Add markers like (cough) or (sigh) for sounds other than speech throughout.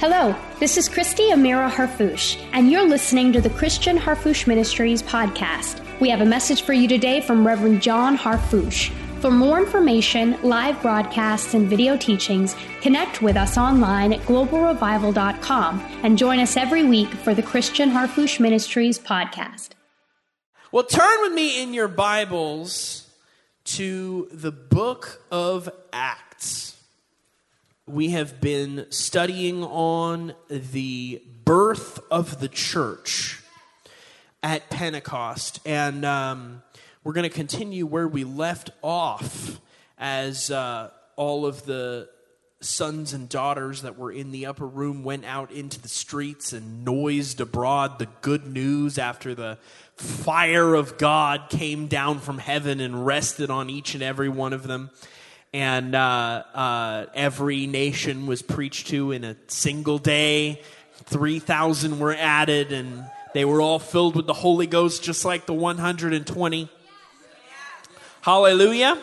Hello, this is Christy Amira Harfouche, and you're listening to the Christian Harfouche Ministries podcast. We have a message for you today from Reverend John Harfouche. For more information, live broadcasts, and video teachings, connect with us online at globalrevival.com and join us every week for the Christian Harfouche Ministries podcast. Well, turn with me in your Bibles to the book of Acts we have been studying on the birth of the church at Pentecost. And um, we're going to continue where we left off as uh, all of the sons and daughters that were in the upper room went out into the streets and noised abroad the good news after the fire of God came down from heaven and rested on each and every one of them and uh, uh, every nation was preached to in a single day. 3,000 were added, and they were all filled with the Holy Ghost, just like the 120. Hallelujah.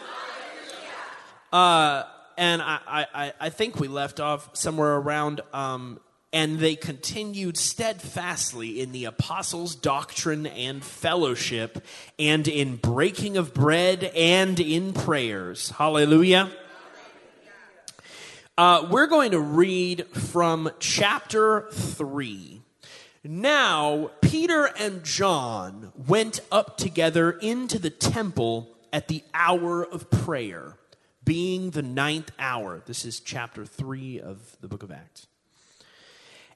Uh, and I, I, I think we left off somewhere around um, and they continued steadfastly in the apostles' doctrine and fellowship, and in breaking of bread and in prayers. Hallelujah. Uh, we're going to read from chapter 3. Now, Peter and John went up together into the temple at the hour of prayer, being the ninth hour. This is chapter 3 of the book of Acts.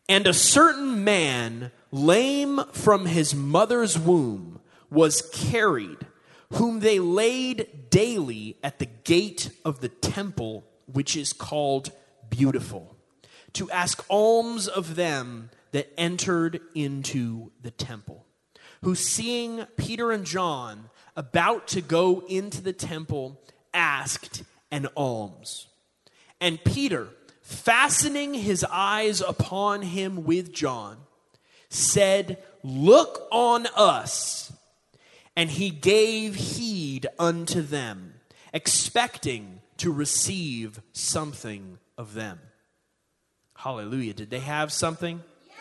And a certain man, lame from his mother's womb, was carried, whom they laid daily at the gate of the temple, which is called Beautiful, to ask alms of them that entered into the temple. Who, seeing Peter and John about to go into the temple, asked an alms. And Peter, fastening his eyes upon him with John, said, Look on us. And he gave heed unto them, expecting to receive something of them. Hallelujah. Did they have something? Yes.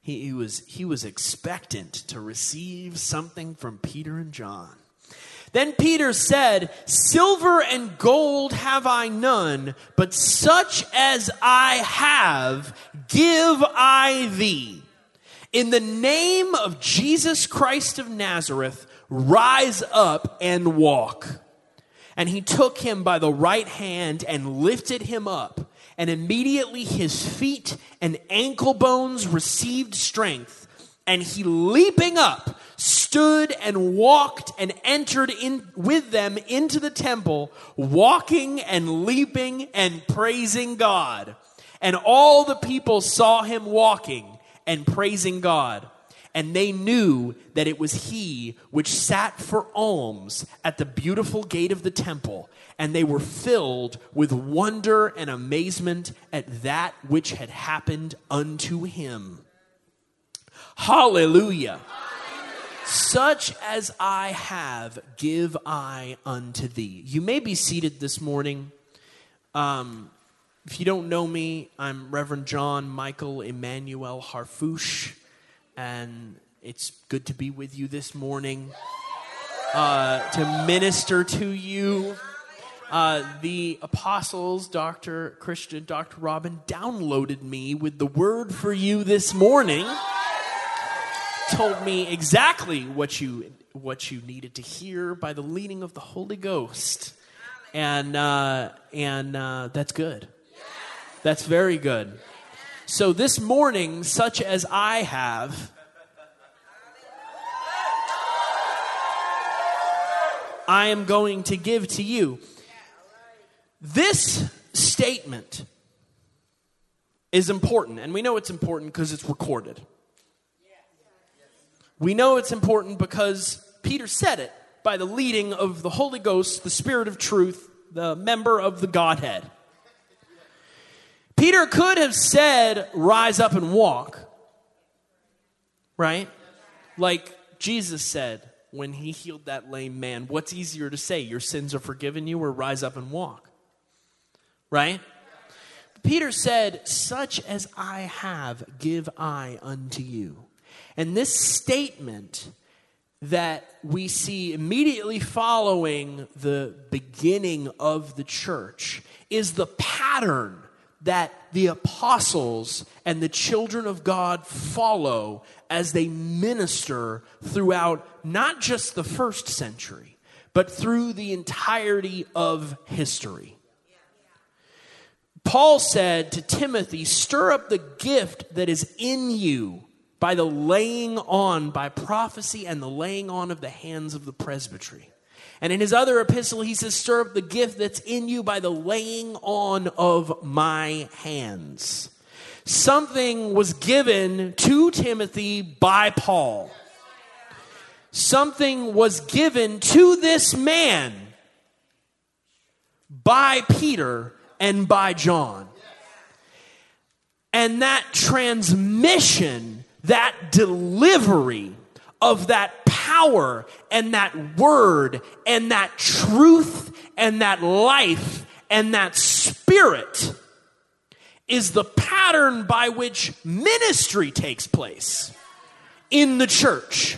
He, he, was, he was expectant to receive something from Peter and John. Then Peter said, Silver and gold have I none, but such as I have, give I thee. In the name of Jesus Christ of Nazareth, rise up and walk. And he took him by the right hand and lifted him up. And immediately his feet and ankle bones received strength. And he, leaping up, stood and walked and entered in with them into the temple, walking and leaping and praising God. And all the people saw him walking and praising God. And they knew that it was he which sat for alms at the beautiful gate of the temple. And they were filled with wonder and amazement at that which had happened unto him. Hallelujah. Such as I have, give I unto thee. You may be seated this morning. Um, if you don't know me, I'm Reverend John Michael Emmanuel Harfouche, and it's good to be with you this morning uh, to minister to you. Uh, the apostles, Dr. Christian, Dr. Robin, downloaded me with the word for you this morning told me exactly what you what you needed to hear by the leading of the Holy Ghost, and uh, and uh, that's good. That's very good. So this morning, such as I have. I am going to give to you. This statement is important, and we know it's important because it's recorded. We know it's important because Peter said it by the leading of the Holy Ghost, the Spirit of truth, the member of the Godhead. Peter could have said, Rise up and walk, right? Like Jesus said when he healed that lame man. What's easier to say, Your sins are forgiven you, or rise up and walk? Right? Peter said, Such as I have, give I unto you. And this statement that we see immediately following the beginning of the church is the pattern that the apostles and the children of God follow as they minister throughout not just the first century, but through the entirety of history. Paul said to Timothy, Stir up the gift that is in you by the laying on, by prophecy and the laying on of the hands of the presbytery. And in his other epistle, he says, Stir up the gift that's in you by the laying on of my hands. Something was given to Timothy by Paul. Something was given to this man by Peter and by John. And that transmission, that delivery of that power and that word and that truth and that life and that spirit is the pattern by which ministry takes place in the church.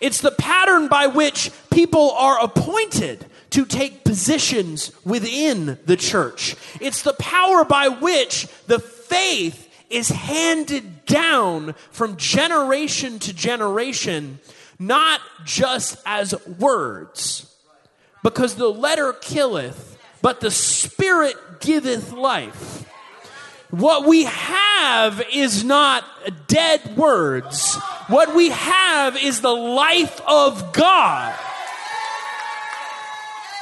It's the pattern by which people are appointed to take positions within the church. It's the power by which the faith is handed down from generation to generation, not just as words. Because the letter killeth, but the spirit giveth life. What we have is not dead words. What we have is the life of God.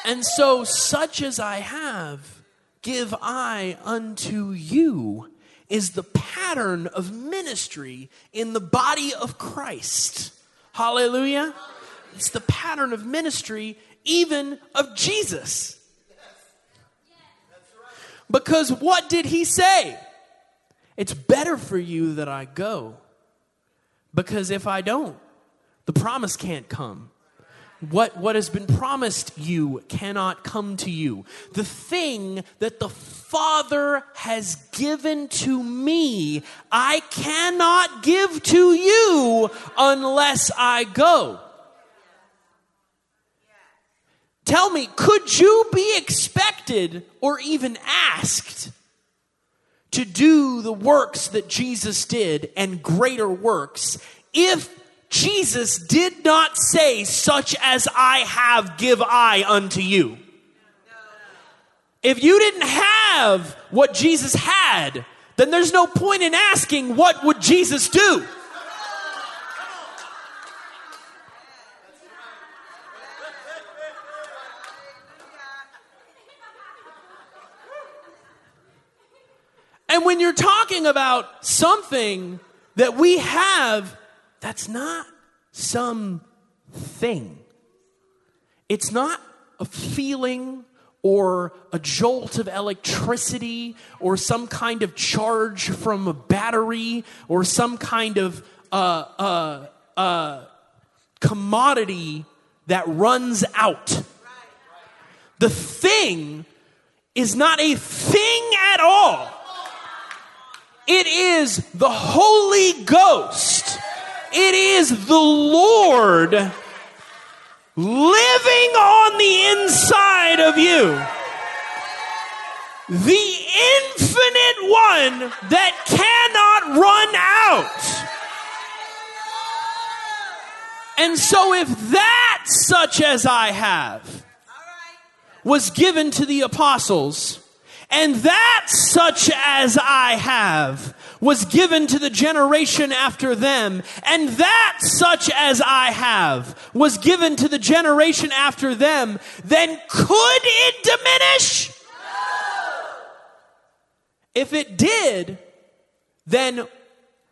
And so, such as I have, give I unto you, is the pattern of ministry in the body of Christ. Hallelujah. It's the pattern of ministry, even of Jesus. Because what did he say? It's better for you that I go. Because if I don't, the promise can't come. What, what has been promised you cannot come to you. The thing that the Father has given to me, I cannot give to you unless I go. Tell me, could you be expected or even asked to do the works that Jesus did and greater works if Jesus did not say, Such as I have, give I unto you. If you didn't have what Jesus had, then there's no point in asking, What would Jesus do? And when you're talking about something that we have that's not some thing. It's not a feeling or a jolt of electricity or some kind of charge from a battery or some kind of uh, uh, uh, commodity that runs out. The thing is not a thing at all. It is the Holy Ghost it is the Lord living on the inside of you. The infinite one that cannot run out. And so, if that, such as I have, was given to the apostles, and that, such as I have, was given to the generation after them, and that such as I have was given to the generation after them, then could it diminish? If it did, then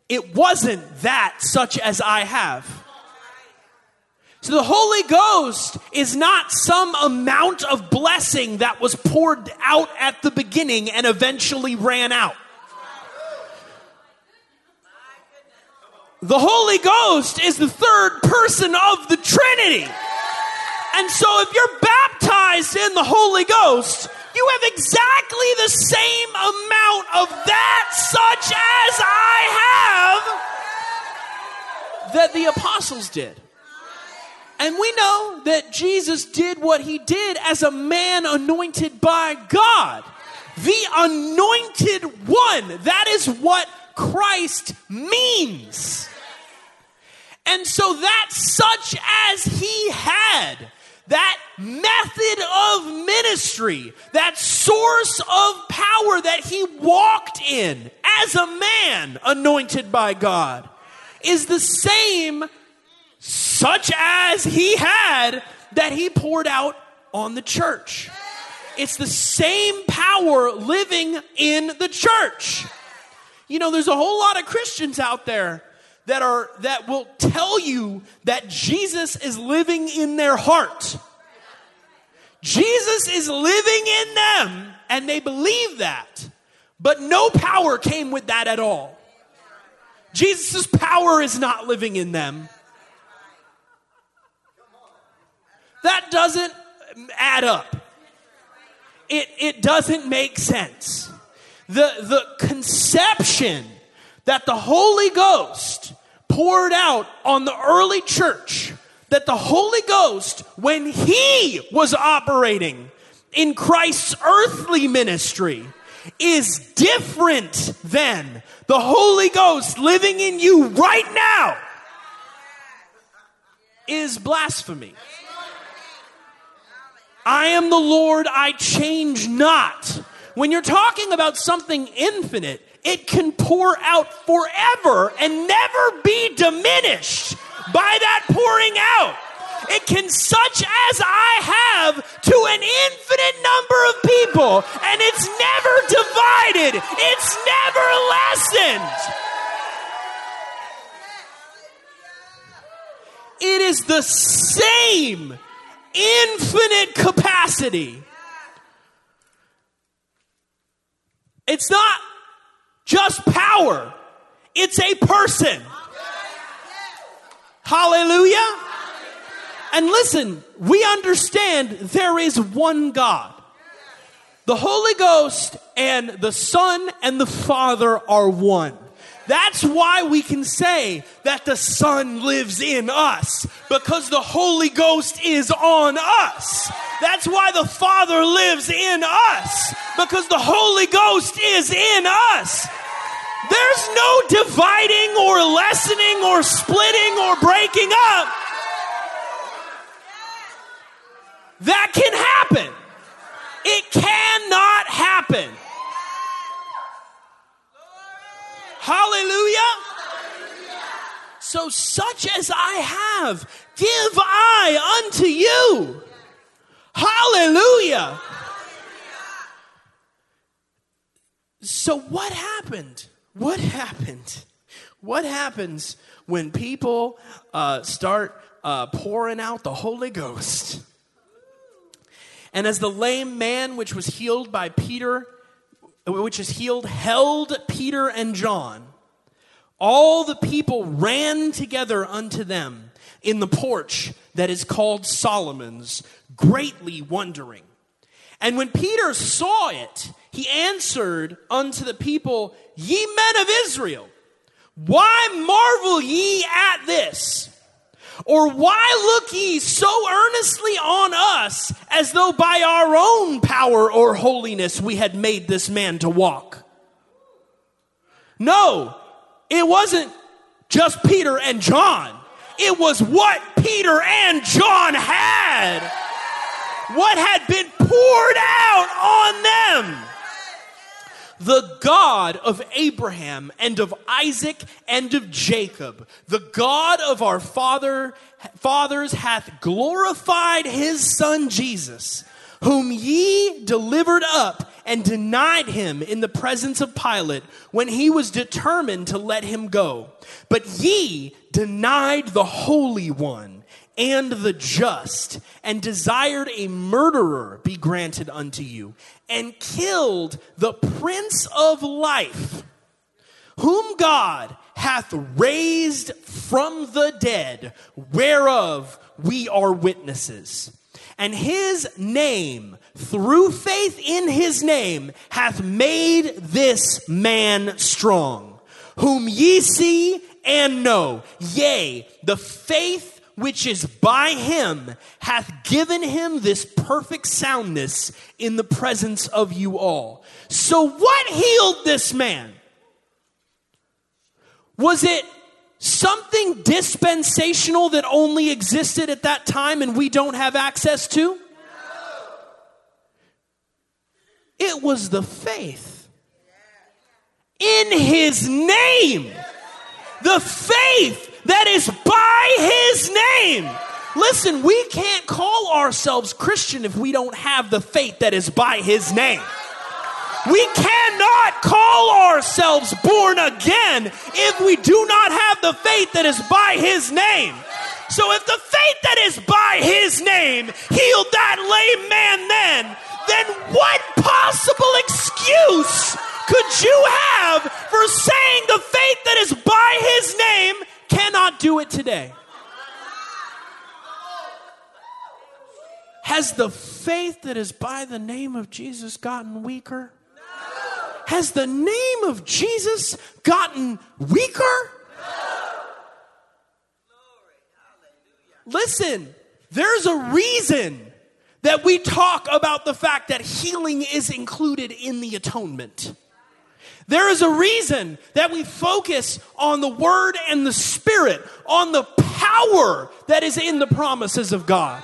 it wasn't that such as I have. So the Holy Ghost is not some amount of blessing that was poured out at the beginning and eventually ran out. The Holy Ghost is the third person of the Trinity. And so if you're baptized in the Holy Ghost, you have exactly the same amount of that, such as I have, that the apostles did. And we know that Jesus did what he did as a man anointed by God. The anointed one. That is what Christ means. And so that such as he had, that method of ministry, that source of power that he walked in as a man anointed by God, is the same such as he had that he poured out on the church. It's the same power living in the church. You know, there's a whole lot of Christians out there that are that will tell you that Jesus is living in their heart. Jesus is living in them and they believe that. But no power came with that at all. Jesus' power is not living in them. That doesn't add up. It, it doesn't make sense. The, the conception that the Holy Ghost poured out on the early church, that the Holy Ghost, when He was operating in Christ's earthly ministry, is different than the Holy Ghost living in you right now, is blasphemy. I am the Lord, I change not. When you're talking about something infinite, it can pour out forever and never be diminished by that pouring out. It can, such as I have, to an infinite number of people, and it's never divided, it's never lessened. It is the same infinite capacity. It's not just power, it's a person. Hallelujah. And listen, we understand there is one God. The Holy Ghost and the Son and the Father are one. That's why we can say that the Son lives in us because the Holy Ghost is on us. That's why the Father lives in us because the Holy Ghost is in us. There's no dividing or lessening or splitting or breaking up. That can happen. It cannot happen. Hallelujah. So, such as I have, give I unto you. Hallelujah. So, what happened? What happened? What happens when people uh, start uh, pouring out the Holy Ghost? And as the lame man which was healed by Peter which is healed, held Peter and John. All the people ran together unto them in the porch that is called Solomon's, greatly wondering. And when Peter saw it, he answered unto the people, Ye men of Israel, why marvel ye at this? Or why look ye so earnestly on us as though by our own power or holiness we had made this man to walk? No, it wasn't just Peter and John. It was what Peter and John had. What had been poured out on them the God of Abraham and of Isaac and of Jacob, the God of our father, fathers hath glorified his son Jesus, whom ye delivered up and denied him in the presence of Pilate when he was determined to let him go. But ye denied the Holy One and the just, and desired a murderer be granted unto you, and killed the Prince of Life, whom God hath raised from the dead, whereof we are witnesses. And his name, through faith in his name, hath made this man strong, whom ye see and know. Yea, the faith which is by him hath given him this perfect soundness in the presence of you all. So, what healed this man? Was it something dispensational that only existed at that time and we don't have access to? It was the faith in his name. The faith that is by his name. Listen, we can't call ourselves Christian if we don't have the faith that is by his name. We cannot call ourselves born again if we do not have the faith that is by His name. So if the faith that is by His name healed that lame man then, then what possible excuse could you have for saying the faith that is by His name cannot do it today? Has the faith that is by the name of Jesus gotten weaker? Has the name of Jesus gotten weaker? Listen, there's a reason that we talk about the fact that healing is included in the atonement. There is a reason that we focus on the Word and the Spirit, on the power that is in the promises of God.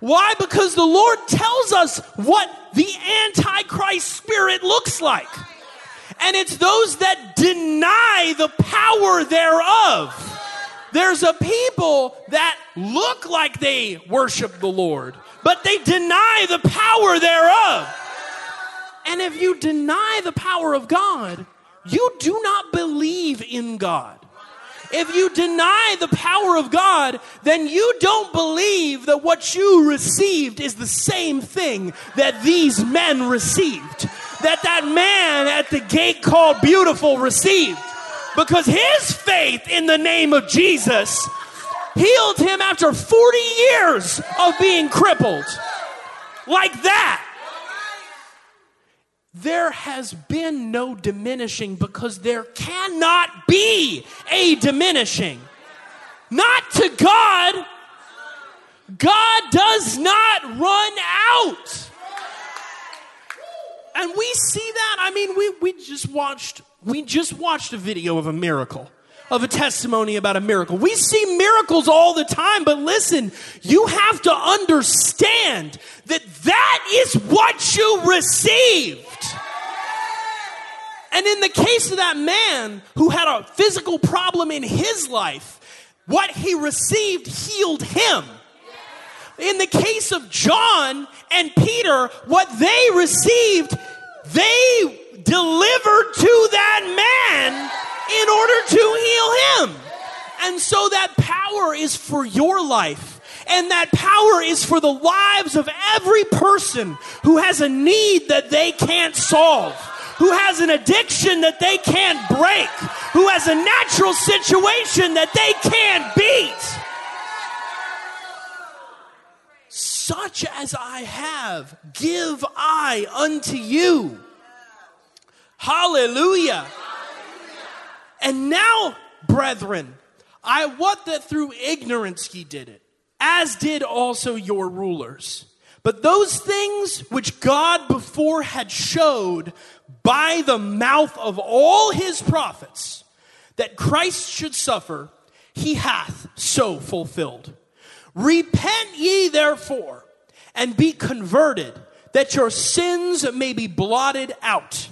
Why? Because the Lord tells us what the Antichrist spirit looks like. And it's those that deny the power thereof. There's a people that look like they worship the Lord, but they deny the power thereof. And if you deny the power of God, you do not believe in God. If you deny the power of God, then you don't believe that what you received is the same thing that these men received. That that man at the gate called beautiful received. Because his faith in the name of Jesus healed him after 40 years of being crippled. Like that there has been no diminishing because there cannot be a diminishing. Not to God. God does not run out. And we see that. I mean, we, we just watched we just watched a video of a miracle of a testimony about a miracle. We see miracles all the time, but listen, you have to understand that that is what you received. And in the case of that man who had a physical problem in his life, what he received healed him. In the case of John and Peter, what they received, they delivered to that man in order to heal him. And so that power is for your life. And that power is for the lives of every person who has a need that they can't solve, who has an addiction that they can't break, who has a natural situation that they can't beat. Such as I have, give I unto you. Hallelujah. And now, brethren, I wot that through ignorance ye did it, as did also your rulers. But those things which God before had showed by the mouth of all his prophets that Christ should suffer, he hath so fulfilled. Repent ye therefore and be converted, that your sins may be blotted out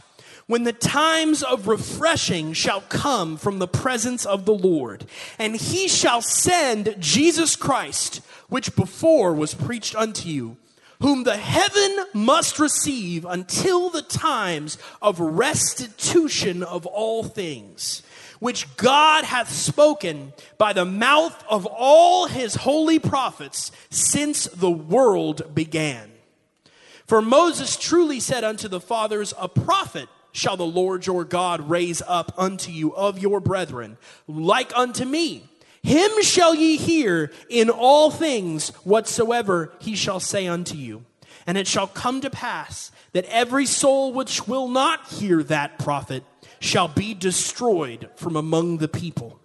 when the times of refreshing shall come from the presence of the Lord, and he shall send Jesus Christ, which before was preached unto you, whom the heaven must receive until the times of restitution of all things, which God hath spoken by the mouth of all his holy prophets since the world began. For Moses truly said unto the fathers, A prophet shall the Lord your God raise up unto you of your brethren, like unto me. Him shall ye hear in all things whatsoever he shall say unto you. And it shall come to pass that every soul which will not hear that prophet shall be destroyed from among the people.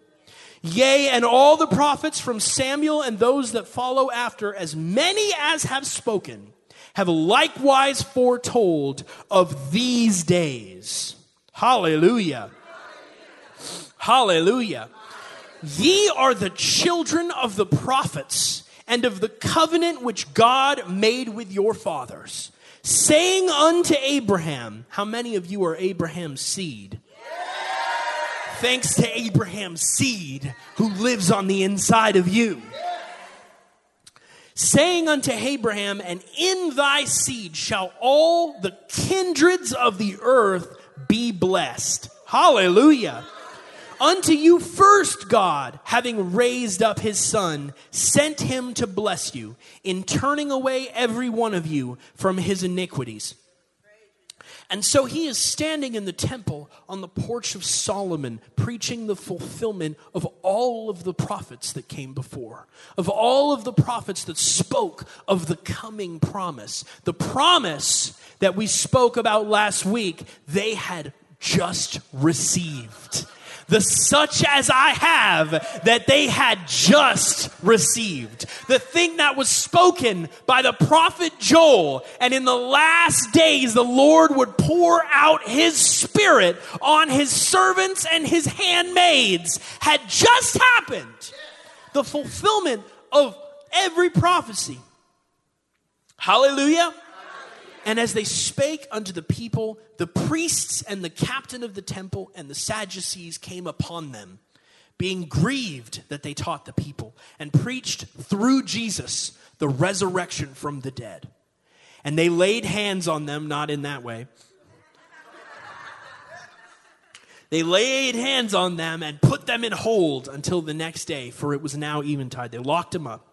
Yea, and all the prophets from Samuel and those that follow after, as many as have spoken, have likewise foretold of these days. Hallelujah. Hallelujah. Ye are the children of the prophets and of the covenant which God made with your fathers, saying unto Abraham, How many of you are Abraham's seed? Thanks to Abraham's seed who lives on the inside of you. Saying unto Abraham, And in thy seed shall all the kindreds of the earth be blessed. Hallelujah. Unto you first, God, having raised up his Son, sent him to bless you in turning away every one of you from his iniquities. And so he is standing in the temple on the porch of Solomon, preaching the fulfillment of all of the prophets that came before, of all of the prophets that spoke of the coming promise. The promise that we spoke about last week, they had just received the such as I have that they had just received. The thing that was spoken by the prophet Joel. And in the last days, the Lord would pour out his spirit on his servants and his handmaids had just happened. The fulfillment of every prophecy. Hallelujah. And as they spake unto the people, the priests and the captain of the temple and the Sadducees came upon them, being grieved that they taught the people, and preached through Jesus the resurrection from the dead. And they laid hands on them, not in that way. They laid hands on them and put them in hold until the next day, for it was now eventide. They locked them up.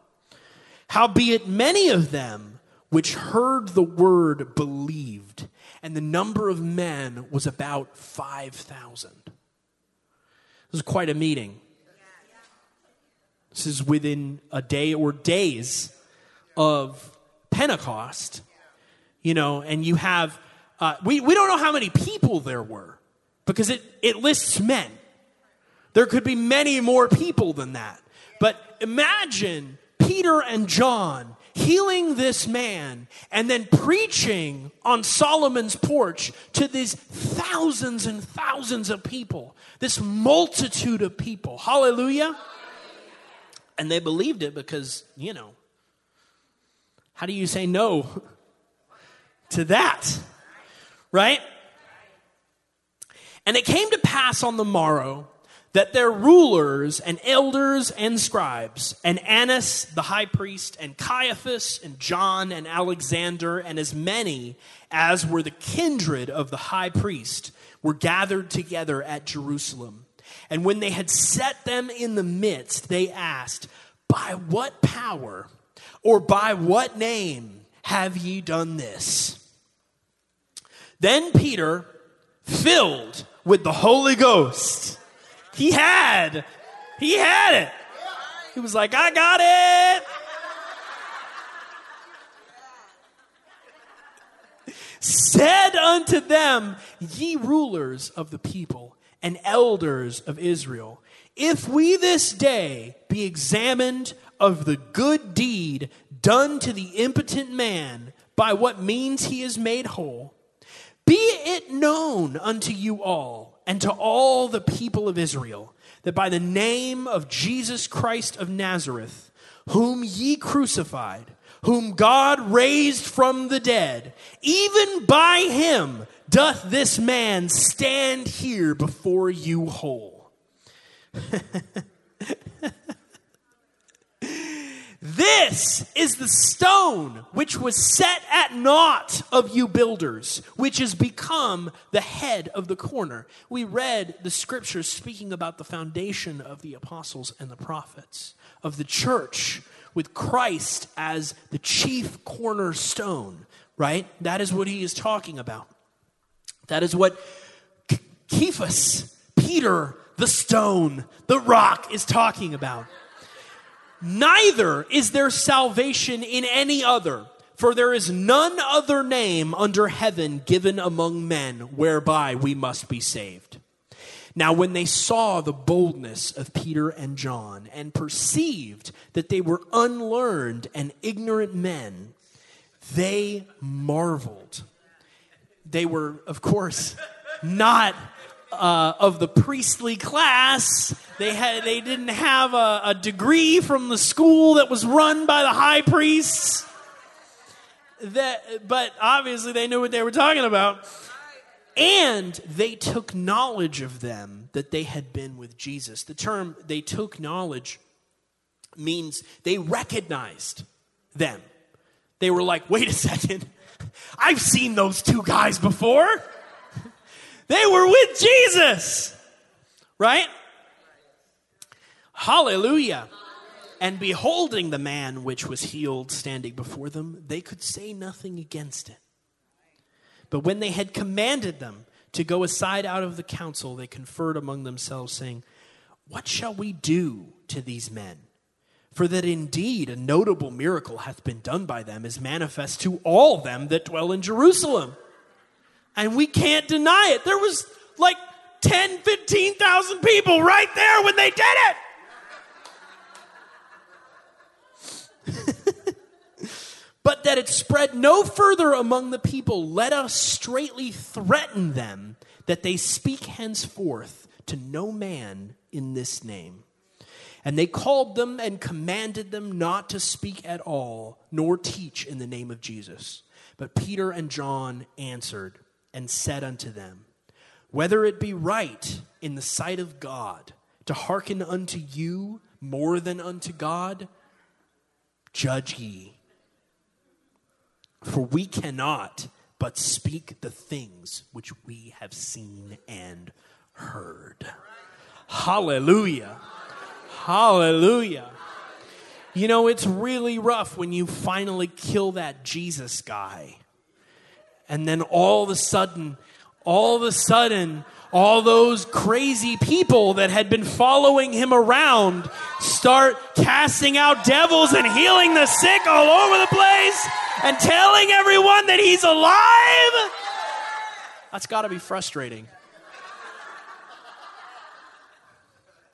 Howbeit, many of them which heard the word believed, and the number of men was about 5,000. This is quite a meeting. This is within a day or days of Pentecost, you know, and you have, uh, we, we don't know how many people there were because it, it lists men. There could be many more people than that. But imagine Peter and John healing this man and then preaching on Solomon's porch to these thousands and thousands of people, this multitude of people. Hallelujah. And they believed it because, you know, how do you say no (laughs) to that? Right? And it came to pass on the morrow that their rulers and elders and scribes, and Annas the high priest, and Caiaphas, and John, and Alexander, and as many as were the kindred of the high priest, were gathered together at Jerusalem. And when they had set them in the midst, they asked, By what power or by what name have ye done this? Then Peter, filled with the Holy Ghost, he had. He had it. He was like, I got it. Said unto them, Ye rulers of the people and elders of Israel, if we this day be examined of the good deed done to the impotent man, by what means he is made whole, be it known unto you all and to all the people of Israel that by the name of Jesus Christ of Nazareth, whom ye crucified, whom God raised from the dead, even by him doth this man stand here before you whole. (laughs) This is the stone which was set at naught of you builders, which has become the head of the corner. We read the scriptures speaking about the foundation of the apostles and the prophets, of the church with Christ as the chief cornerstone, right? That is what he is talking about. That is what Cephas, Peter, the stone, the rock is talking about. Neither is there salvation in any other, for there is none other name under heaven given among men whereby we must be saved. Now, when they saw the boldness of Peter and John and perceived that they were unlearned and ignorant men, they marveled. They were, of course, not uh, of the priestly class. They had they didn't have a, a degree from the school that was run by the high priests. That, but obviously they knew what they were talking about. And they took knowledge of them that they had been with Jesus. The term they took knowledge means they recognized them. They were like, wait a second, I've seen those two guys before. (laughs) They were with Jesus, right? Hallelujah. And beholding the man which was healed standing before them, they could say nothing against it. But when they had commanded them to go aside out of the council, they conferred among themselves, saying, What shall we do to these men? For that indeed a notable miracle hath been done by them is manifest to all them that dwell in Jerusalem. And we can't deny it. There was like 10, 15,000 people right there when they did it. (laughs) but that it spread no further among the people, let us straightly threaten them that they speak henceforth to no man in this name. And they called them and commanded them not to speak at all, nor teach in the name of Jesus. But Peter and John answered, and said unto them, Whether it be right in the sight of God to hearken unto you more than unto God, judge ye. For we cannot but speak the things which we have seen and heard. Hallelujah. Hallelujah. You know, it's really rough when you finally kill that Jesus guy and then all of a sudden, all of a sudden, all those crazy people that had been following him around start casting out devils and healing the sick all over the place and telling everyone that he's alive. That's got to be frustrating.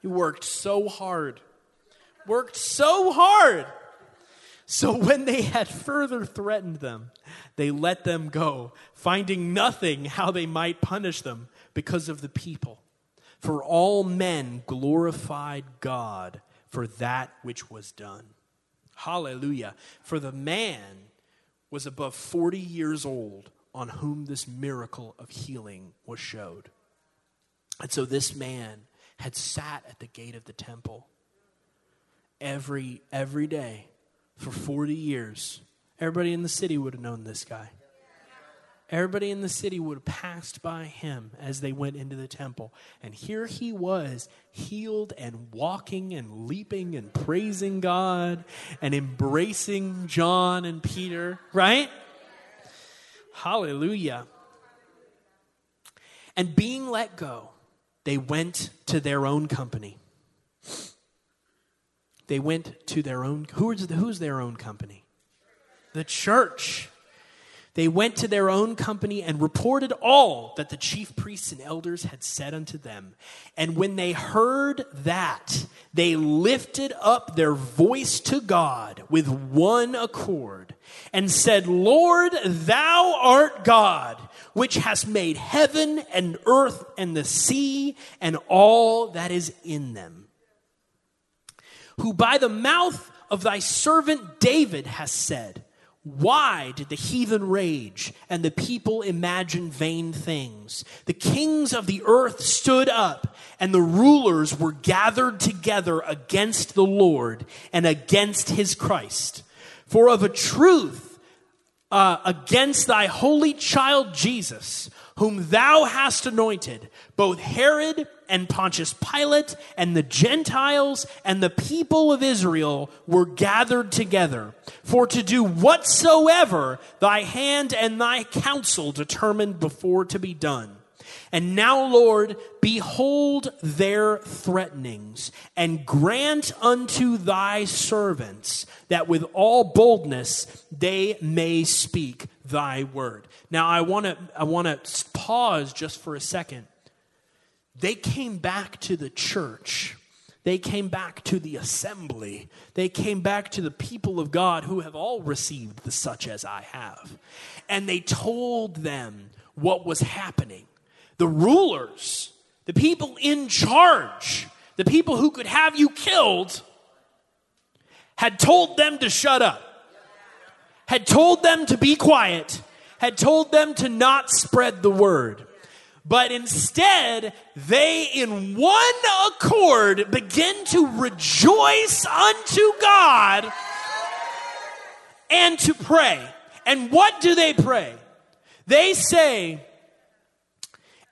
He worked so hard, worked so hard so when they had further threatened them, they let them go, finding nothing how they might punish them because of the people. For all men glorified God for that which was done. Hallelujah. For the man was above 40 years old on whom this miracle of healing was showed. And so this man had sat at the gate of the temple every every day for 40 years. Everybody in the city would have known this guy. Everybody in the city would have passed by him as they went into the temple. And here he was, healed and walking and leaping and praising God and embracing John and Peter, right? Hallelujah. And being let go, they went to their own company. They went to their own, who's, who's their own company? The church. They went to their own company and reported all that the chief priests and elders had said unto them. And when they heard that, they lifted up their voice to God with one accord and said, Lord, thou art God, which hast made heaven and earth and the sea and all that is in them who by the mouth of thy servant David has said, why did the heathen rage and the people imagine vain things? The kings of the earth stood up and the rulers were gathered together against the Lord and against his Christ. For of a truth, uh, against thy holy child Jesus, whom thou hast anointed, both Herod and Pontius Pilate and the Gentiles and the people of Israel were gathered together for to do whatsoever thy hand and thy counsel determined before to be done. And now, Lord, behold their threatenings, and grant unto thy servants that with all boldness they may speak thy word. Now, I want to I want to pause just for a second. They came back to the church. They came back to the assembly. They came back to the people of God who have all received the such as I have. And they told them what was happening the rulers, the people in charge, the people who could have you killed, had told them to shut up, had told them to be quiet, had told them to not spread the word. But instead, they in one accord begin to rejoice unto God and to pray. And what do they pray? They say,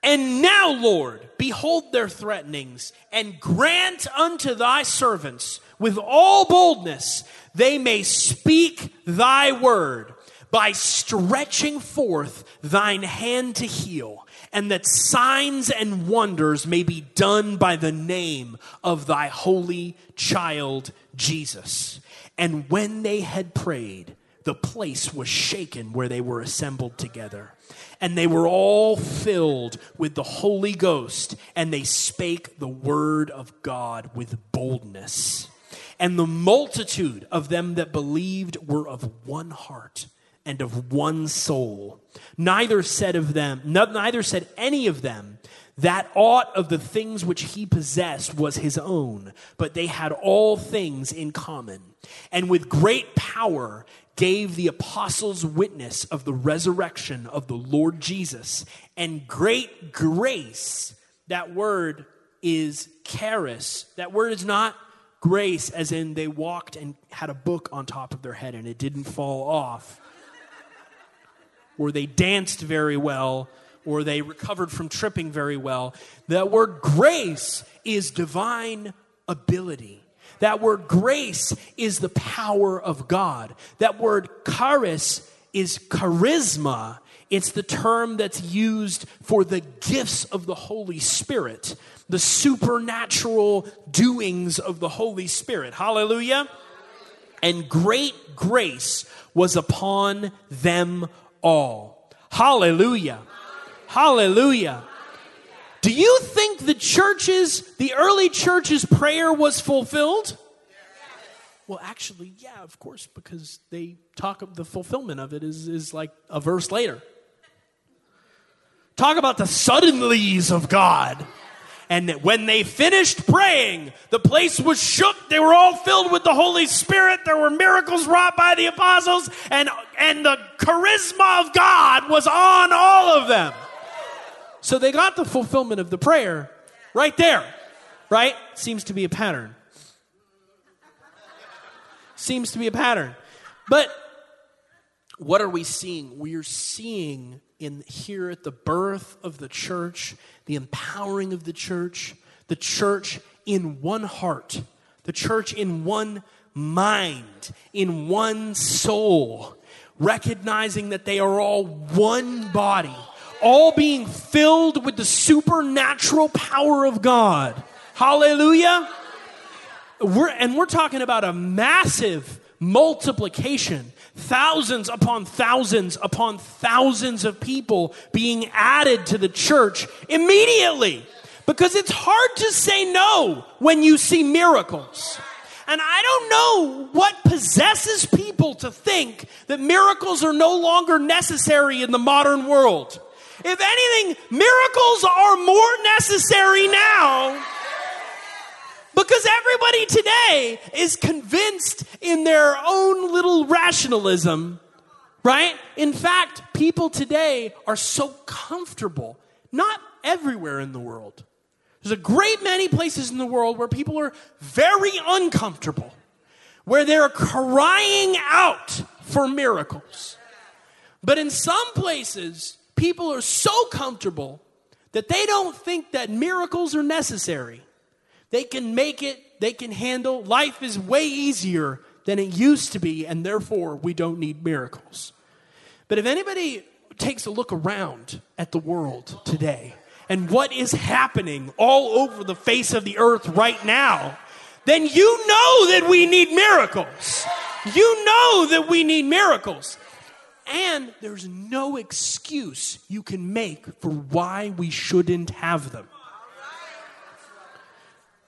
and now, Lord, behold their threatenings, and grant unto thy servants with all boldness they may speak thy word by stretching forth thine hand to heal, and that signs and wonders may be done by the name of thy holy child Jesus. And when they had prayed, the place was shaken where they were assembled together. And they were all filled with the Holy Ghost, and they spake the word of God with boldness. And the multitude of them that believed were of one heart and of one soul. Neither said of them, neither said any of them that aught of the things which he possessed was his own, but they had all things in common. And with great power gave the apostles witness of the resurrection of the Lord Jesus. And great grace, that word is charis. That word is not grace, as in they walked and had a book on top of their head and it didn't fall off. Or they danced very well, or they recovered from tripping very well. That word grace is divine ability. That word grace is the power of God. That word charis is charisma. It's the term that's used for the gifts of the Holy Spirit, the supernatural doings of the Holy Spirit. Hallelujah. And great grace was upon them all. Hallelujah. Hallelujah. Do you think the church's, the early church's prayer was fulfilled? Well, actually, yeah, of course, because they talk of the fulfillment of it is, is like a verse later. Talk about the suddenlies of God. And when they finished praying, the place was shook. They were all filled with the Holy Spirit. There were miracles wrought by the apostles, and, and the charisma of God was on all of them. So they got the fulfillment of the prayer right there, right? Seems to be a pattern. Seems to be a pattern. But what are we seeing? We are seeing in here at the birth of the church, the empowering of the church, the church in one heart, the church in one mind, in one soul, recognizing that they are all one body all being filled with the supernatural power of God. Hallelujah. We're, and we're talking about a massive multiplication thousands upon thousands upon thousands of people being added to the church immediately because it's hard to say no when you see miracles. And I don't know what possesses people to think that miracles are no longer necessary in the modern world. If anything, miracles are more necessary now because everybody today is convinced in their own little rationalism, right? In fact, people today are so comfortable, not everywhere in the world. There's a great many places in the world where people are very uncomfortable, where they're crying out for miracles. But in some places, people are so comfortable that they don't think that miracles are necessary. They can make it, they can handle. Life is way easier than it used to be, and therefore we don't need miracles. But if anybody takes a look around at the world today and what is happening all over the face of the earth right now, then you know that we need miracles. You know that we need miracles. And there's no excuse you can make for why we shouldn't have them.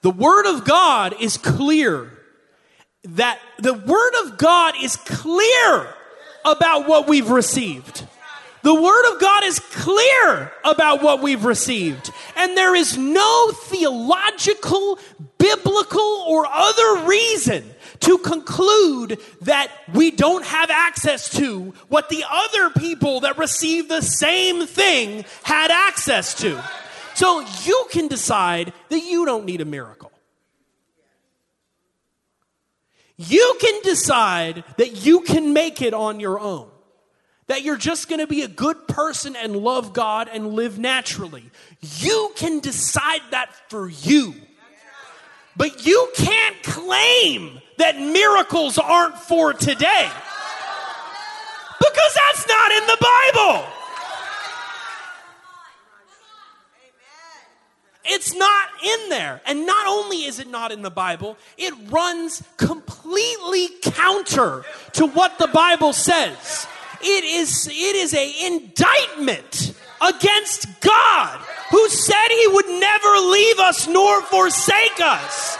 The Word of God is clear. That the Word of God is clear about what we've received. The Word of God is clear about what we've received. And there is no theological, biblical, or other reason to conclude that we don't have access to what the other people that received the same thing had access to. So you can decide that you don't need a miracle. You can decide that you can make it on your own. That you're just going to be a good person and love God and live naturally. You can decide that for you. But you can't claim that miracles aren't for today. Because that's not in the Bible. It's not in there. And not only is it not in the Bible, it runs completely counter to what the Bible says. It is, it is a indictment against God who said he would never leave us nor forsake us.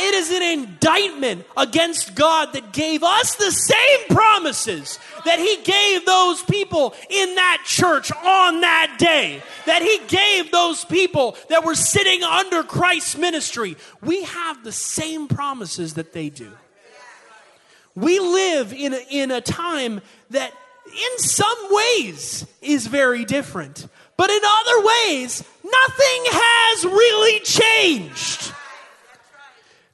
It is an indictment against God that gave us the same promises that He gave those people in that church on that day, that He gave those people that were sitting under Christ's ministry. We have the same promises that they do. We live in a, in a time that, in some ways, is very different. But in other ways, nothing has really changed.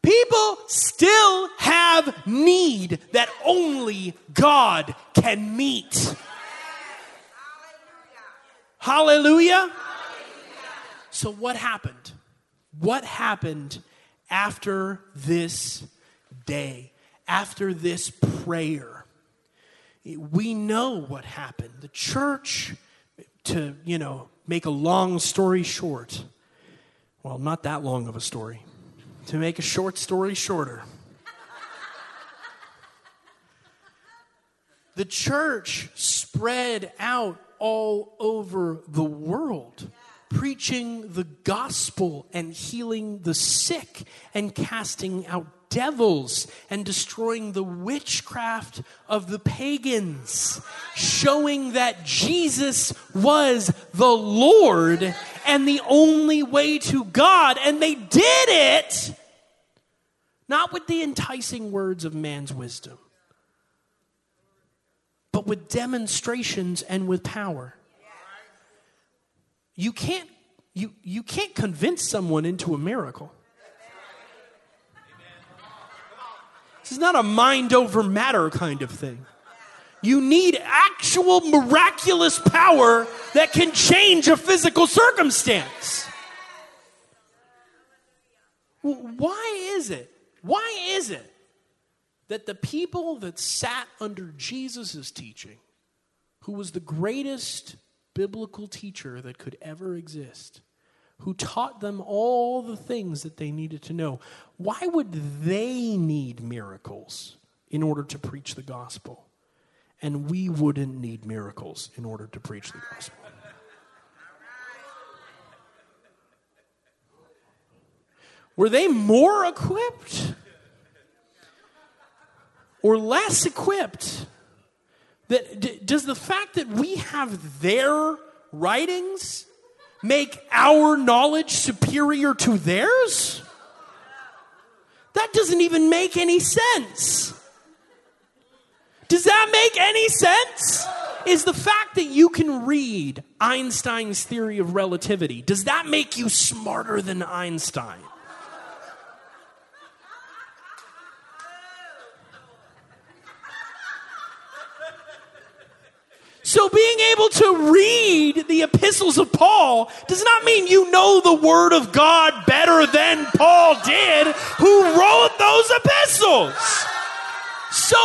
People still have need that only God can meet. Hallelujah. So, what happened? What happened after this day, after this prayer? We know what happened. The church, to, you know, make a long story short, well, not that long of a story to make a short story shorter, the church spread out all over the world, preaching the gospel and healing the sick and casting out devils and destroying the witchcraft of the pagans, showing that Jesus was the Lord and the only way to God. And they did it not with the enticing words of man's wisdom, but with demonstrations and with power. You can't, you, you can't convince someone into a miracle. This is not a mind over matter kind of thing. You need actual miraculous power that can change a physical circumstance. Why is it? Why is it that the people that sat under Jesus' teaching, who was the greatest biblical teacher that could ever exist, who taught them all the things that they needed to know, why would they need miracles in order to preach the gospel? And we wouldn't need miracles in order to preach the gospel. Were they more equipped or less equipped? That, d- does the fact that we have their writings make our knowledge superior to theirs? That doesn't even make any sense. Does that make any sense? Is the fact that you can read Einstein's theory of relativity, does that make you smarter than Einstein? So, being able to read the epistles of Paul does not mean you know the Word of God better than Paul did, who wrote those epistles. So,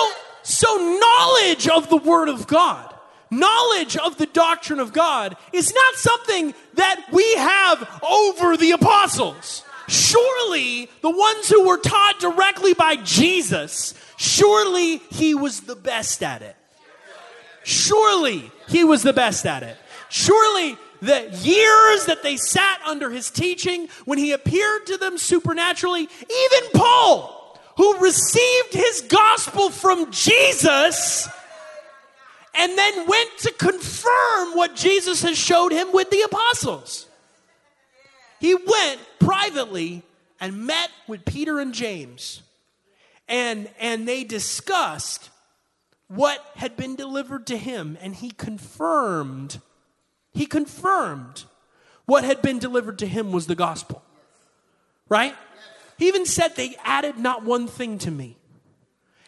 so knowledge of the Word of God knowledge of the doctrine of God is not something that we have over the apostles. Surely the ones who were taught directly by Jesus, surely he was the best at it. Surely he was the best at it. Surely the years that they sat under his teaching, when he appeared to them supernaturally, even Paul, who received his gospel from Jesus, and then went to confirm what Jesus has showed him with the apostles. He went privately and met with Peter and James, and, and they discussed what had been delivered to him, and he confirmed, he confirmed what had been delivered to him was the gospel. Right? He even said, They added not one thing to me.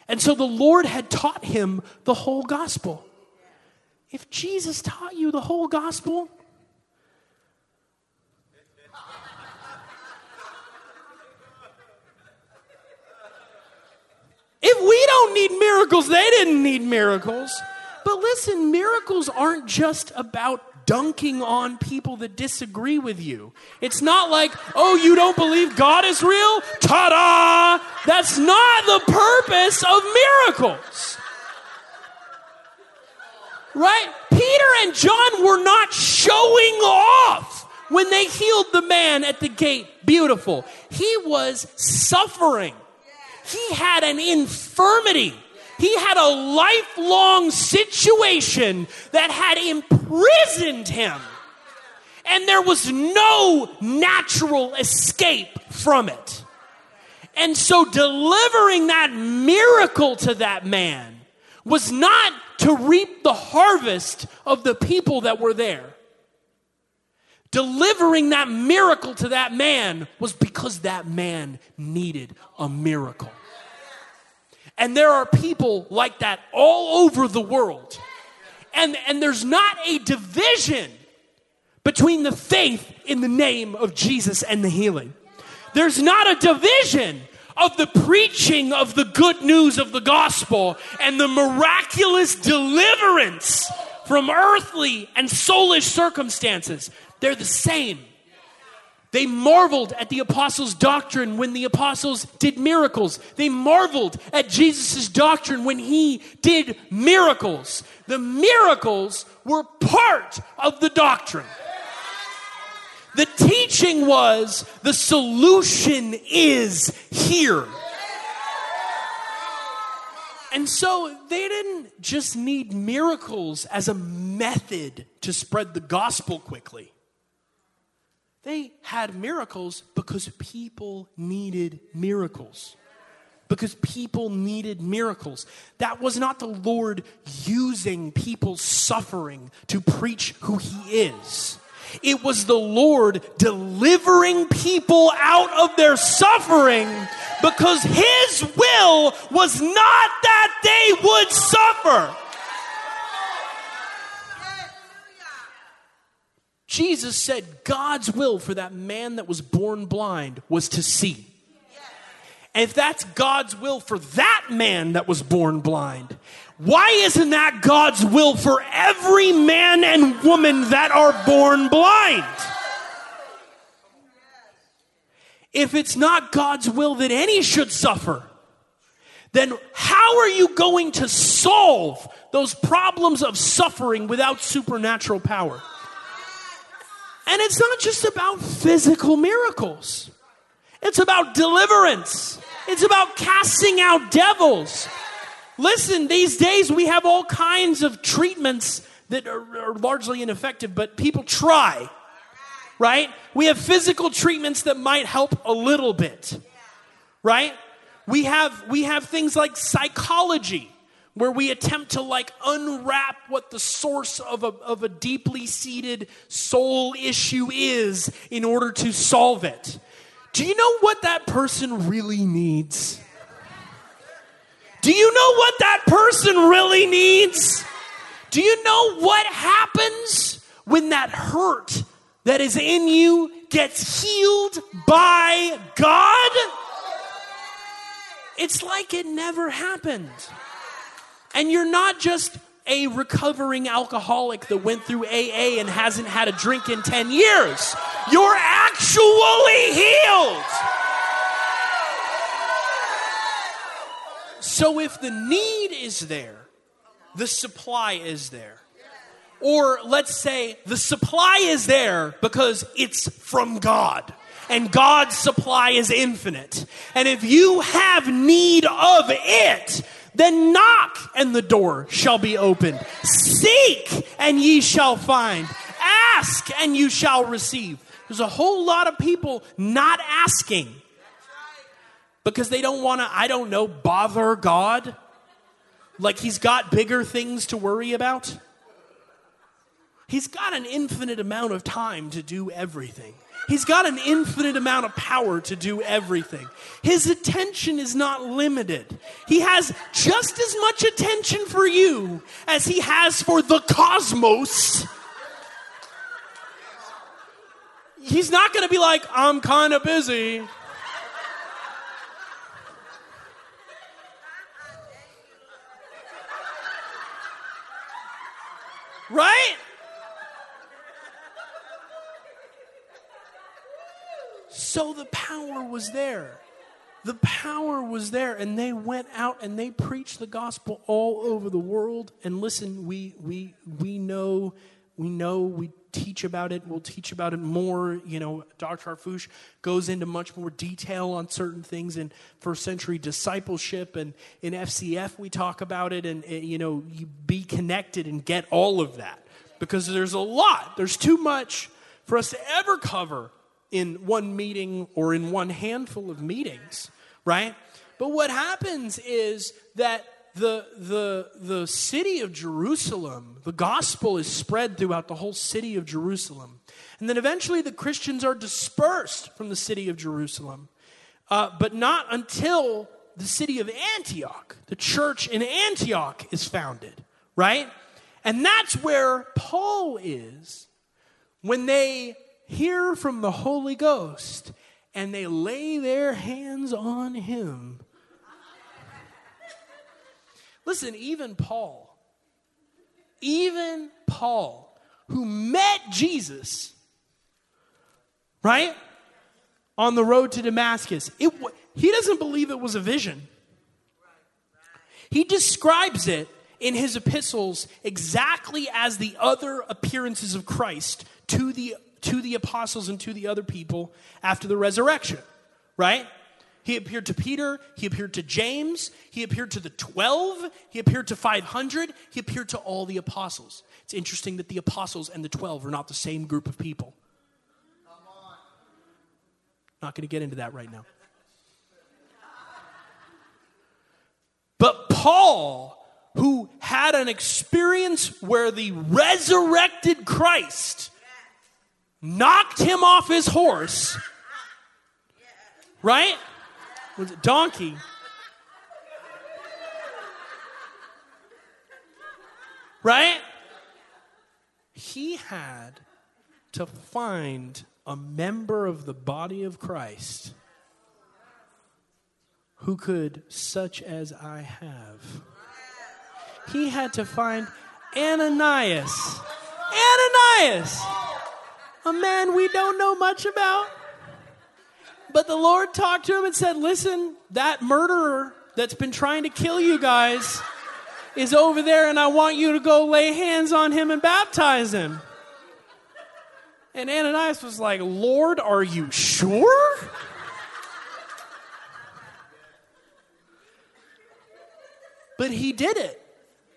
And so the Lord had taught him the whole gospel. If Jesus taught you the whole gospel, If we don't need miracles, they didn't need miracles. But listen, miracles aren't just about dunking on people that disagree with you. It's not like, oh, you don't believe God is real? Ta da! That's not the purpose of miracles. Right? Peter and John were not showing off when they healed the man at the gate. Beautiful. He was suffering. He had an infirmity. He had a lifelong situation that had imprisoned him. And there was no natural escape from it. And so, delivering that miracle to that man was not to reap the harvest of the people that were there. Delivering that miracle to that man was because that man needed a miracle. And there are people like that all over the world. And, and there's not a division between the faith in the name of Jesus and the healing. There's not a division of the preaching of the good news of the gospel and the miraculous deliverance from earthly and soulish circumstances. They're the same. They marveled at the apostles' doctrine when the apostles did miracles. They marveled at Jesus' doctrine when he did miracles. The miracles were part of the doctrine. The teaching was the solution is here. And so they didn't just need miracles as a method to spread the gospel quickly. They had miracles because people needed miracles. Because people needed miracles. That was not the Lord using people's suffering to preach who He is. It was the Lord delivering people out of their suffering because His will was not that they would suffer. Jesus said God's will for that man that was born blind was to see. And if that's God's will for that man that was born blind, why isn't that God's will for every man and woman that are born blind? If it's not God's will that any should suffer, then how are you going to solve those problems of suffering without supernatural power? And it's not just about physical miracles, it's about deliverance, it's about casting out devils. Listen, these days we have all kinds of treatments that are, are largely ineffective, but people try, right? We have physical treatments that might help a little bit, right? We have, we have things like psychology where we attempt to like unwrap what the source of a, of a deeply seated soul issue is in order to solve it. Do you know what that person really needs? Do you know what that person really needs? Do you know what happens when that hurt that is in you gets healed by God? It's like it never happened. And you're not just a recovering alcoholic that went through AA and hasn't had a drink in 10 years. You're actually healed. So if the need is there, the supply is there. Or let's say the supply is there because it's from God. And God's supply is infinite. And if you have need of it, then knock and the door shall be opened. Seek and ye shall find. Ask and you shall receive. There's a whole lot of people not asking because they don't want to, I don't know, bother God. Like he's got bigger things to worry about. He's got an infinite amount of time to do everything. He's got an infinite amount of power to do everything. His attention is not limited. He has just as much attention for you as he has for the cosmos. He's not going to be like, I'm kind of busy. Right? So the power was there. The power was there, and they went out and they preached the gospel all over the world. And listen, we we we know, we know, we teach about it. We'll teach about it more. You know, Dr. Harfouche goes into much more detail on certain things in first century discipleship, and in FCF we talk about it. And, and you know, you be connected and get all of that because there's a lot. There's too much for us to ever cover in one meeting or in one handful of meetings, right? But what happens is that the, the, the city of Jerusalem, the gospel is spread throughout the whole city of Jerusalem. And then eventually the Christians are dispersed from the city of Jerusalem. Uh, but not until the city of Antioch, the church in Antioch is founded, right? And that's where Paul is when they hear from the Holy Ghost and they lay their hands on him. Listen, even Paul, even Paul, who met Jesus, right, on the road to Damascus, it, he doesn't believe it was a vision. He describes it in his epistles exactly as the other appearances of Christ to the to the apostles and to the other people after the resurrection, right? He appeared to Peter, he appeared to James, he appeared to the 12, he appeared to 500, he appeared to all the apostles. It's interesting that the apostles and the 12 are not the same group of people. Not going to get into that right now. But Paul, who had an experience where the resurrected Christ knocked him off his horse. Right? Was it donkey? Right? He had to find a member of the body of Christ who could, such as I have. He had to find Ananias. Ananias! A man we don't know much about. But the Lord talked to him and said, Listen, that murderer that's been trying to kill you guys is over there, and I want you to go lay hands on him and baptize him. And Ananias was like, Lord, are you sure? But he did it.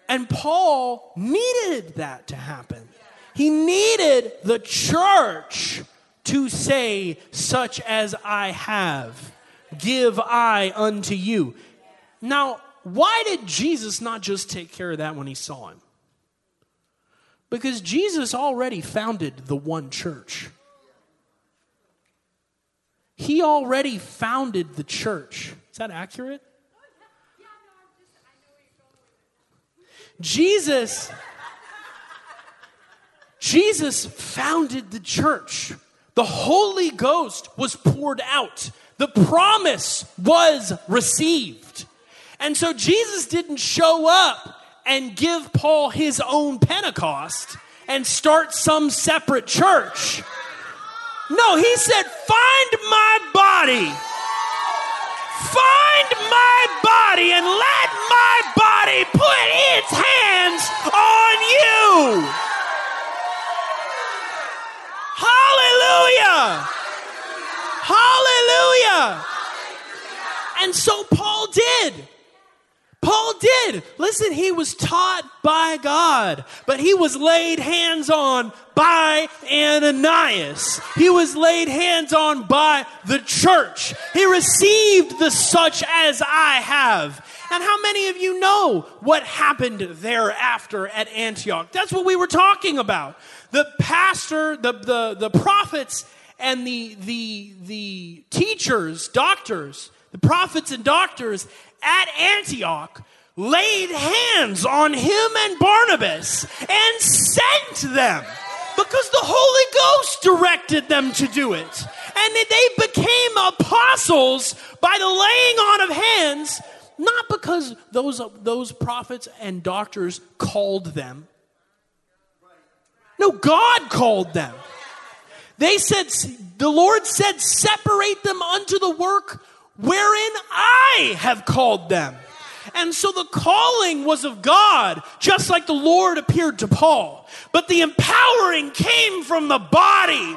And Paul needed that to happen. He needed the church to say, Such as I have, give I unto you. Now, why did Jesus not just take care of that when he saw him? Because Jesus already founded the one church. He already founded the church. Is that accurate? Jesus Jesus founded the church. The Holy Ghost was poured out. The promise was received. And so Jesus didn't show up and give Paul his own Pentecost and start some separate church. No, he said, Find my body. Find my body and let my body put its hands on you. Hallelujah. Hallelujah. And so Paul did. Paul did. Listen, he was taught by God, but he was laid hands on by Ananias. He was laid hands on by the church. He received the such as I have. And how many of you know what happened thereafter at Antioch? That's what we were talking about. The pastor, the, the, the prophets, and the, the, the teachers, doctors, the prophets and doctors at Antioch laid hands on him and Barnabas and sent them because the Holy Ghost directed them to do it. And they became apostles by the laying on of hands, not because those, those prophets and doctors called them. No, God called them. They said, the Lord said, separate them unto the work wherein I have called them. And so the calling was of God, just like the Lord appeared to Paul. But the empowering came from the body.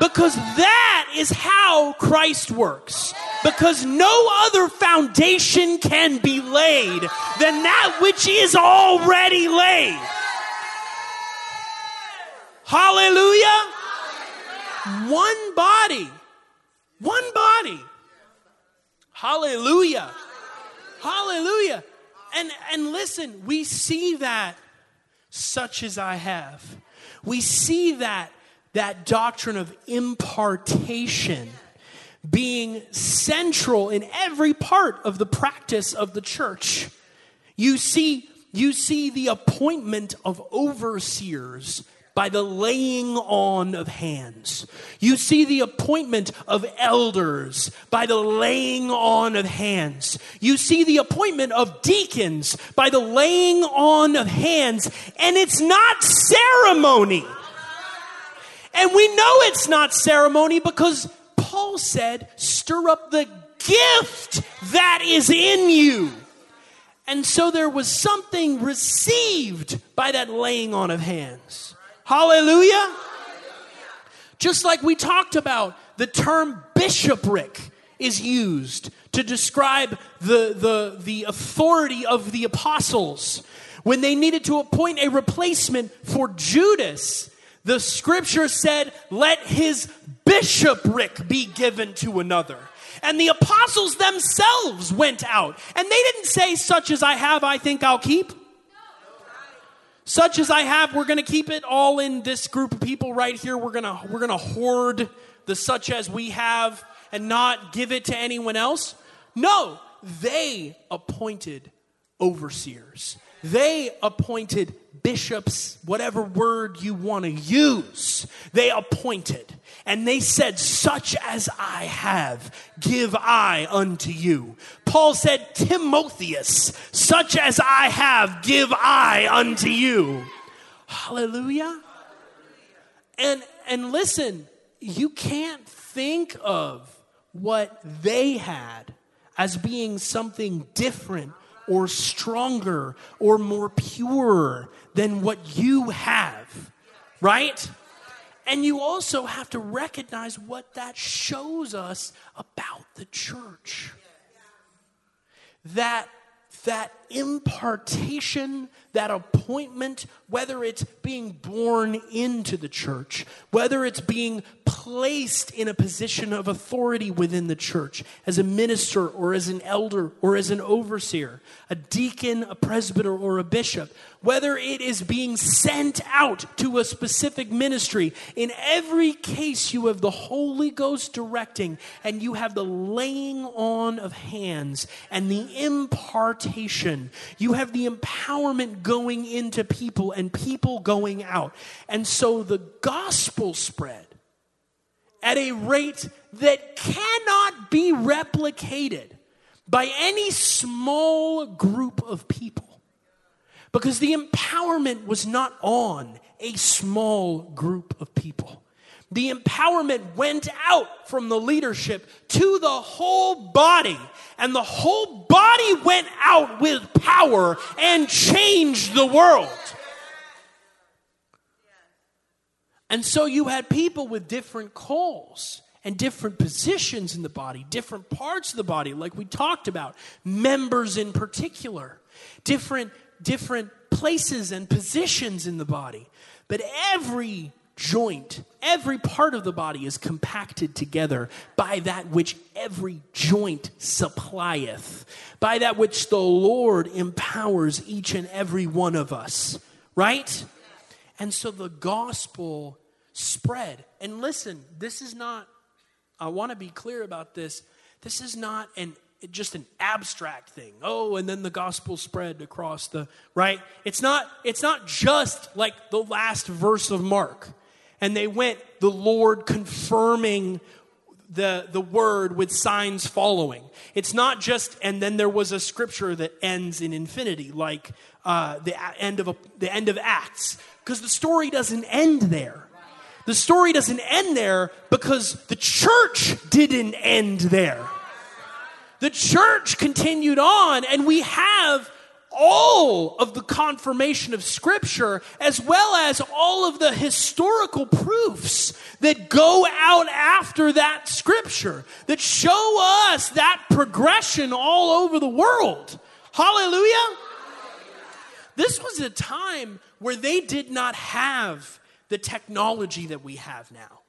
Because that is how Christ works. Because no other foundation can be laid than that which is already laid. Hallelujah. One body one body. Hallelujah. Hallelujah. And and listen, we see that such as I have. We see that that doctrine of impartation being central in every part of the practice of the church. You see you see the appointment of overseers by the laying on of hands. You see the appointment of elders by the laying on of hands. You see the appointment of deacons by the laying on of hands. And it's not ceremony. And we know it's not ceremony because Paul said, stir up the gift that is in you. And so there was something received by that laying on of hands. Hallelujah. Just like we talked about, the term bishopric is used to describe the, the, the authority of the apostles. When they needed to appoint a replacement for Judas, the scripture said, Let his bishopric be given to another. And the apostles themselves went out. And they didn't say, Such as I have, I think I'll keep such as I have, we're going to keep it all in this group of people right here. We're going to we're going to hoard the such as we have and not give it to anyone else. No, they appointed overseers. They appointed bishops, whatever word you want to use. They appointed. And they said, Such as I have, give I unto you. Paul said, Timotheus, such as I have, give I unto you. Hallelujah. And and listen, you can't think of what they had as being something different or stronger or more pure than what you have, right? And you also have to recognize what that shows us about the church. That that impartation, that appointment, whether it's being born into the church, whether it's being placed in a position of authority within the church as a minister or as an elder or as an overseer, a deacon, a presbyter, or a bishop, whether it is being sent out to a specific ministry, in every case you have the Holy Ghost directing and you have the laying on of hands and the impartation. You have the empowerment going into people and people going out. And so the gospel spread at a rate that cannot be replicated by any small group of people because the empowerment was not on a small group of people. The empowerment went out from the leadership to the whole body, and the whole body went out with power and changed the world. And so you had people with different calls and different positions in the body, different parts of the body, like we talked about, members in particular, different, different places and positions in the body. But every joint, every part of the body is compacted together by that which every joint supplieth, by that which the Lord empowers each and every one of us, right? And so the gospel spread. And listen, this is not, I want to be clear about this. This is not an just an abstract thing. Oh, and then the gospel spread across the right. It's not it's not just like the last verse of Mark. And they went the Lord confirming the, the word with signs following. It's not just, and then there was a scripture that ends in infinity, like uh, the end of a, the end of Acts, because the story doesn't end there. The story doesn't end there because the church didn't end there. The church continued on, and we have all of the confirmation of Scripture, as well as all of the historical proofs that go out after that Scripture, that show us that progression all over the world. Hallelujah! This was a time where they did not have the technology that we have now.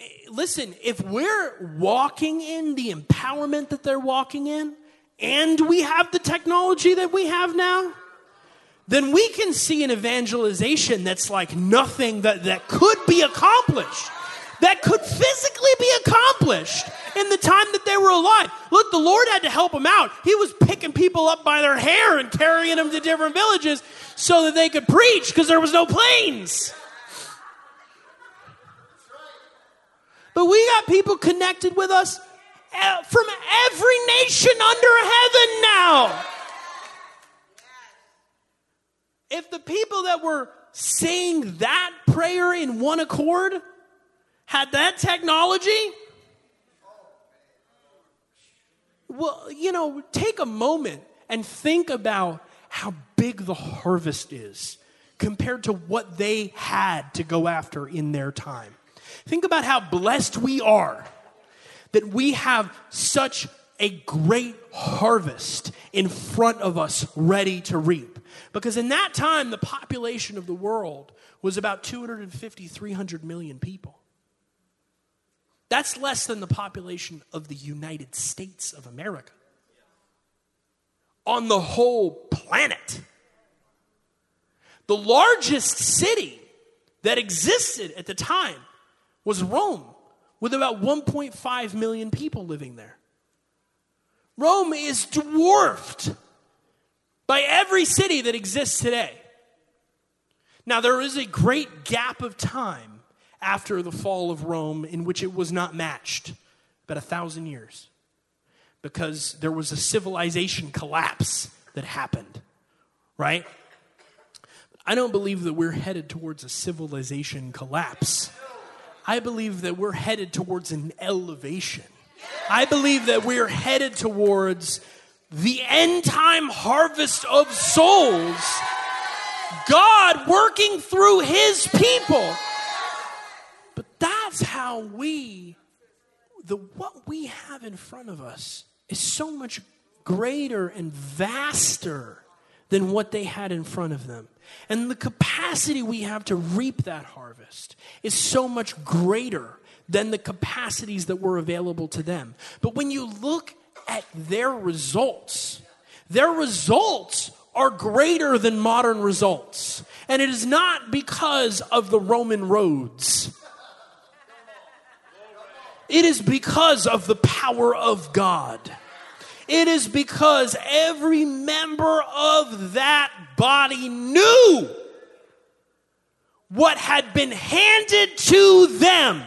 Eh, listen, if we're walking in the empowerment that they're walking in, and we have the technology that we have now, then we can see an evangelization that's like nothing that, that could be accomplished, that could physically be accomplished in the time that they were alive. Look, the Lord had to help them out. He was picking people up by their hair and carrying them to different villages so that they could preach because there was no planes. But we got people connected with us from every nation under heaven now. If the people that were saying that prayer in one accord had that technology, well, you know, take a moment and think about how big the harvest is compared to what they had to go after in their time. Think about how blessed we are that we have such a great harvest in front of us ready to reap. Because in that time, the population of the world was about 250, 300 million people. That's less than the population of the United States of America. On the whole planet. The largest city that existed at the time was Rome, with about 1.5 million people living there. Rome is dwarfed by every city that exists today. Now, there is a great gap of time after the fall of Rome in which it was not matched, about a thousand years, because there was a civilization collapse that happened, right? I don't believe that we're headed towards a civilization collapse. I believe that we're headed towards an elevation. I believe that we're headed towards the end time harvest of souls. God working through his people. But that's how we the what we have in front of us is so much greater and vaster than what they had in front of them. And the capacity we have to reap that harvest is so much greater than the capacities that were available to them. But when you look at their results, their results are greater than modern results. And it is not because of the Roman roads. It is because of the power of God. It is because every member of that body knew what had been handed to them.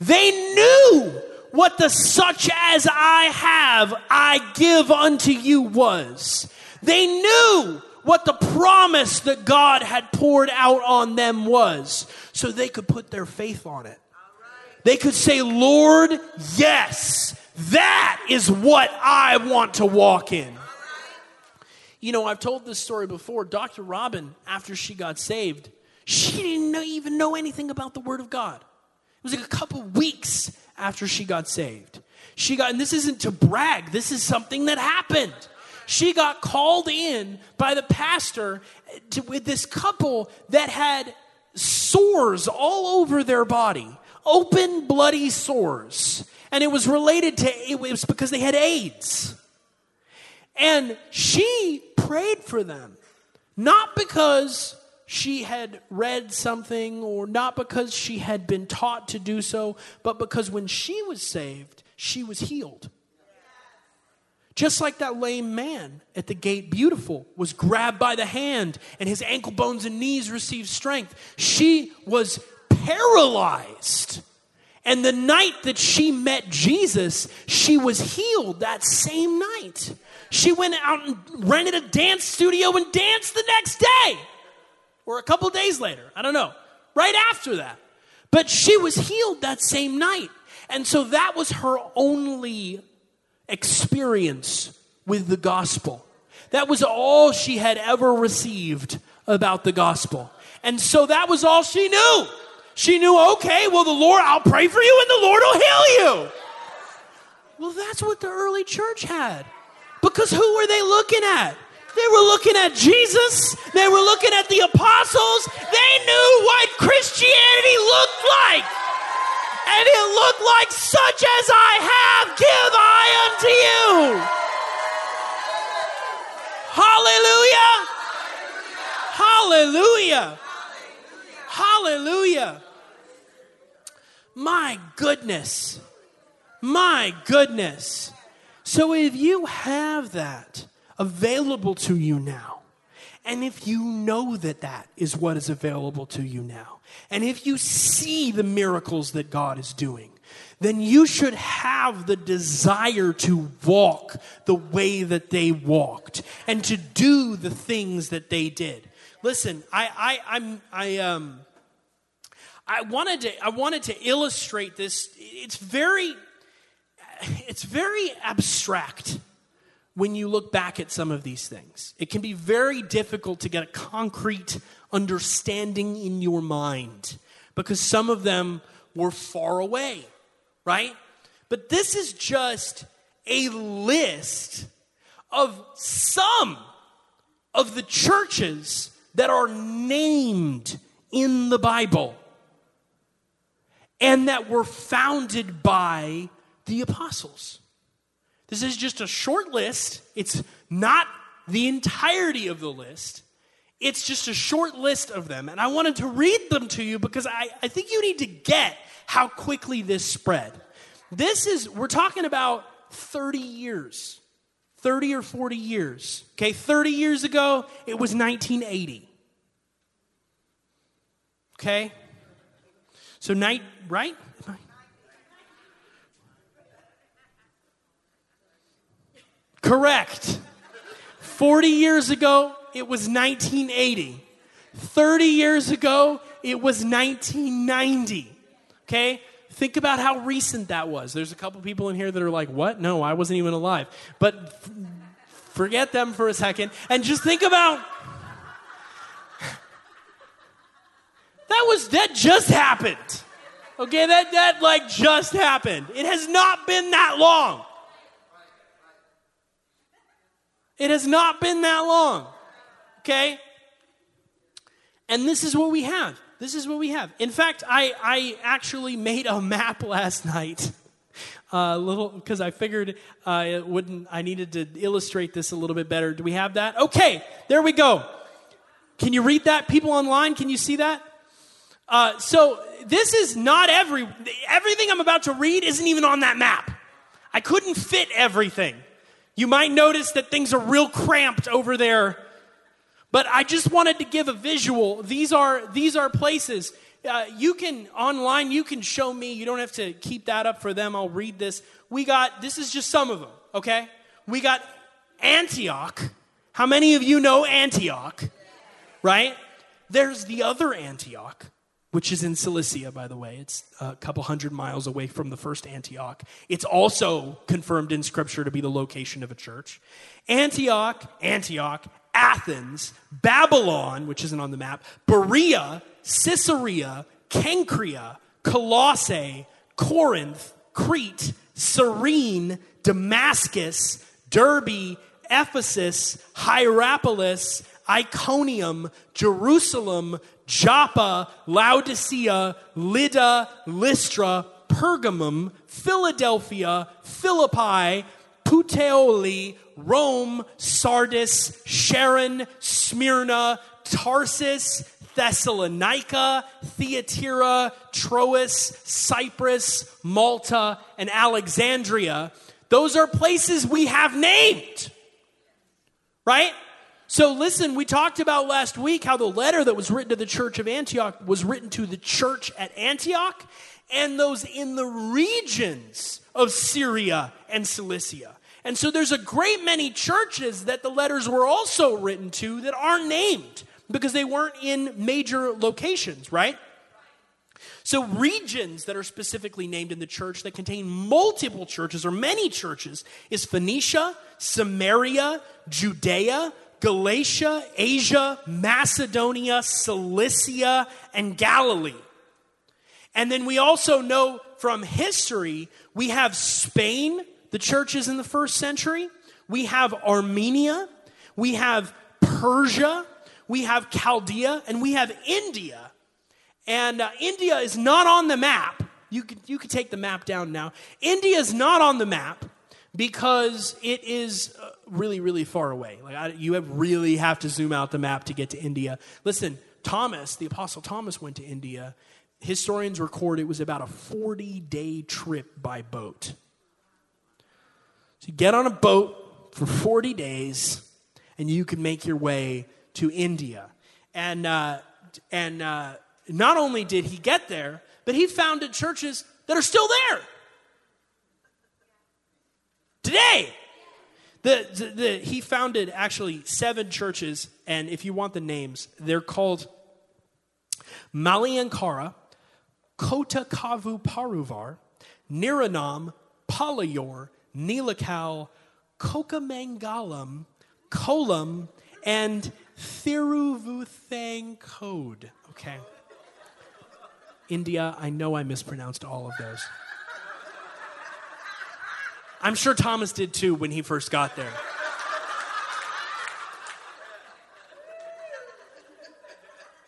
They knew what the such as I have, I give unto you was. They knew what the promise that God had poured out on them was, so they could put their faith on it. They could say, Lord, yes, that is what I want to walk in. You know, I've told this story before. Dr. Robin, after she got saved, she didn't know, even know anything about the Word of God. It was like a couple weeks after she got saved. She got, and this isn't to brag, this is something that happened. She got called in by the pastor to, with this couple that had sores all over their body, open, bloody sores. And it was related to, it was because they had AIDS. And she prayed for them, not because she had read something or not because she had been taught to do so, but because when she was saved, she was healed. Just like that lame man at the gate, beautiful, was grabbed by the hand and his ankle bones and knees received strength. She was paralyzed. And the night that she met Jesus, she was healed that same night. She went out and rented a dance studio and danced the next day or a couple days later. I don't know. Right after that. But she was healed that same night. And so that was her only experience with the gospel. That was all she had ever received about the gospel. And so that was all she knew. She knew, okay, well, the Lord, I'll pray for you and the Lord will heal you. Well, that's what the early church had. Because who were they looking at? They were looking at Jesus. They were looking at the apostles. They knew what Christianity looked like. And it looked like, such as I have, give I unto you. Hallelujah. Hallelujah. Hallelujah. My goodness. My goodness. So if you have that available to you now, and if you know that that is what is available to you now, and if you see the miracles that God is doing, then you should have the desire to walk the way that they walked and to do the things that they did. Listen, I, I, I'm, I, um, I wanted to, I wanted to illustrate this. It's very, it's very abstract when you look back at some of these things. It can be very difficult to get a concrete understanding in your mind because some of them were far away, right? But this is just a list of some of the churches that are named in the Bible and that were founded by the apostles. This is just a short list. It's not the entirety of the list. It's just a short list of them. And I wanted to read them to you because I, I think you need to get how quickly this spread. This is, we're talking about 30 years, 30 or 40 years. Okay, 30 years ago, it was 1980. Okay? So, night, right? Correct. 40 years ago, it was 1980. 30 years ago, it was 1990. Okay? Think about how recent that was. There's a couple people in here that are like, what? No, I wasn't even alive. But f- forget them for a second and just think about that was that just happened. Okay, that that like just happened. It has not been that long. It has not been that long. Okay? And this is what we have. This is what we have. In fact, I, I actually made a map (laughs) last night. A uh, little because I figured uh, it wouldn't. I needed to illustrate this a little bit better. Do we have that? Okay, there we go. Can you read that? People online, can you see that? Uh, so this is not every everything I'm about to read isn't even on that map. I couldn't fit everything. You might notice that things are real cramped over there. But I just wanted to give a visual. These are, these are places. uh, you can online, you can show me. You don't have to keep that up for them. I'll read this. We got, this is just some of them, okay? We got Antioch. How many of you know Antioch? Right? There's the other Antioch, which is in Cilicia, by the way. It's a couple hundred miles away from the first Antioch. It's also confirmed in Scripture to be the location of a church. Antioch, Antioch, Athens, Babylon, which isn't on the map, Berea, Caesarea, Cenchrea, Colossae, Corinth, Crete, Cyrene, Damascus, Derbe, Ephesus, Hierapolis, Iconium, Jerusalem, Joppa, Laodicea, Lydda, Lystra, Pergamum, Philadelphia, Philippi, Puteoli, Rome, Sardis, Sharon, Smyrna, Tarsus, Thessalonica, Thyatira, Troas, Cyprus, Malta, and Alexandria. Those are places we have named. Right? So listen, we talked about last week how the letter that was written to the church of Antioch was written to the church at Antioch and those in the regions of Syria and Cilicia. And so there's a great many churches that the letters were also written to that aren't named because they weren't in major locations, right? So, regions that are specifically named in the church that contain multiple churches or many churches is Phoenicia, Samaria, Judea, Galatia, Asia, Macedonia, Cilicia, and Galilee. And then we also know from history, we have Spain, the churches in the first century, we have Armenia, we have Persia, we have Chaldea, and we have India. And uh, India is not on the map. You could, you could take the map down now. India is not on the map because it is uh, really, really far away. Like I, you have really have to zoom out the map to get to India. Listen, Thomas, the Apostle Thomas, went to India. Historians record it was about a 40 day trip by boat. So you get on a boat for 40 days and you can make your way to India. And, uh, and uh, not only did he get there, but he founded churches that are still there today. The, the, the, he founded actually seven churches, and if you want the names, they're called Maliankara, Kota Kavu Paruvar, Niranam, Palayor, Nilakal, Kokamangalam, Kolam, and Thiruvuthang Code. Okay. India, I know I mispronounced all of those. I'm sure Thomas did too when he first got there.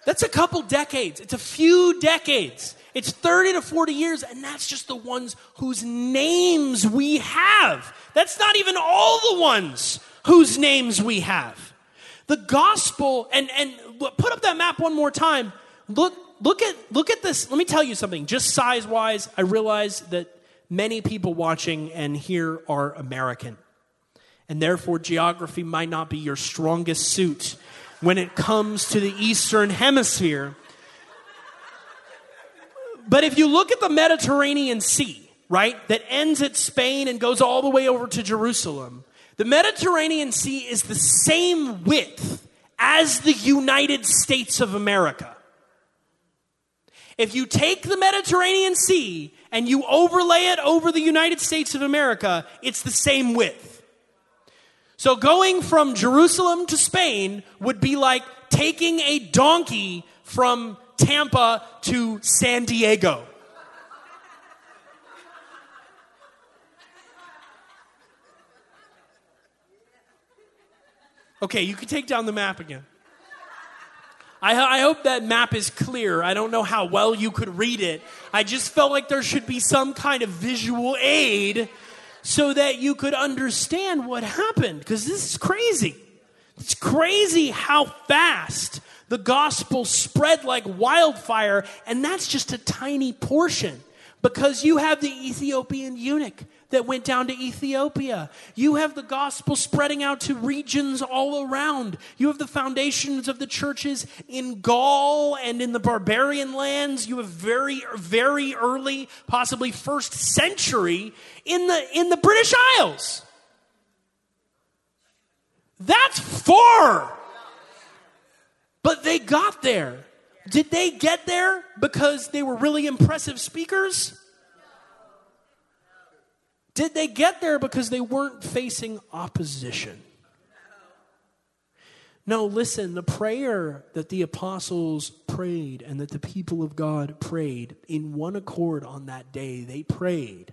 That's a couple decades. It's a few decades. It's 30 to 40 years, and that's just the ones whose names we have. That's not even all the ones whose names we have. The gospel, and, and put up that map one more time. Look, look at look at this. Let me tell you something. Just size wise, I realize that many people watching and here are American. And therefore, geography might not be your strongest suit when it comes to the Eastern Hemisphere. But if you look at the Mediterranean Sea, right, that ends at Spain and goes all the way over to Jerusalem, the Mediterranean Sea is the same width as the United States of America. If you take the Mediterranean Sea and you overlay it over the United States of America, it's the same width. So going from Jerusalem to Spain would be like taking a donkey from Tampa to San Diego. Okay, you can take down the map again. I, I, hope that map is clear. I don't know how well you could read it. I just felt like there should be some kind of visual aid so that you could understand what happened, because this is crazy. It's crazy how fast the gospel spread like wildfire, and that's just a tiny portion. Because you have the Ethiopian eunuch that went down to Ethiopia. You have the gospel spreading out to regions all around. You have the foundations of the churches in Gaul and in the barbarian lands. You have very, very early, possibly first century in the, in the British Isles. That's far. But they got there. Did they get there because they were really impressive speakers? Did they get there because they weren't facing opposition? No, listen, the prayer that the apostles prayed and that the people of God prayed in one accord on that day, they prayed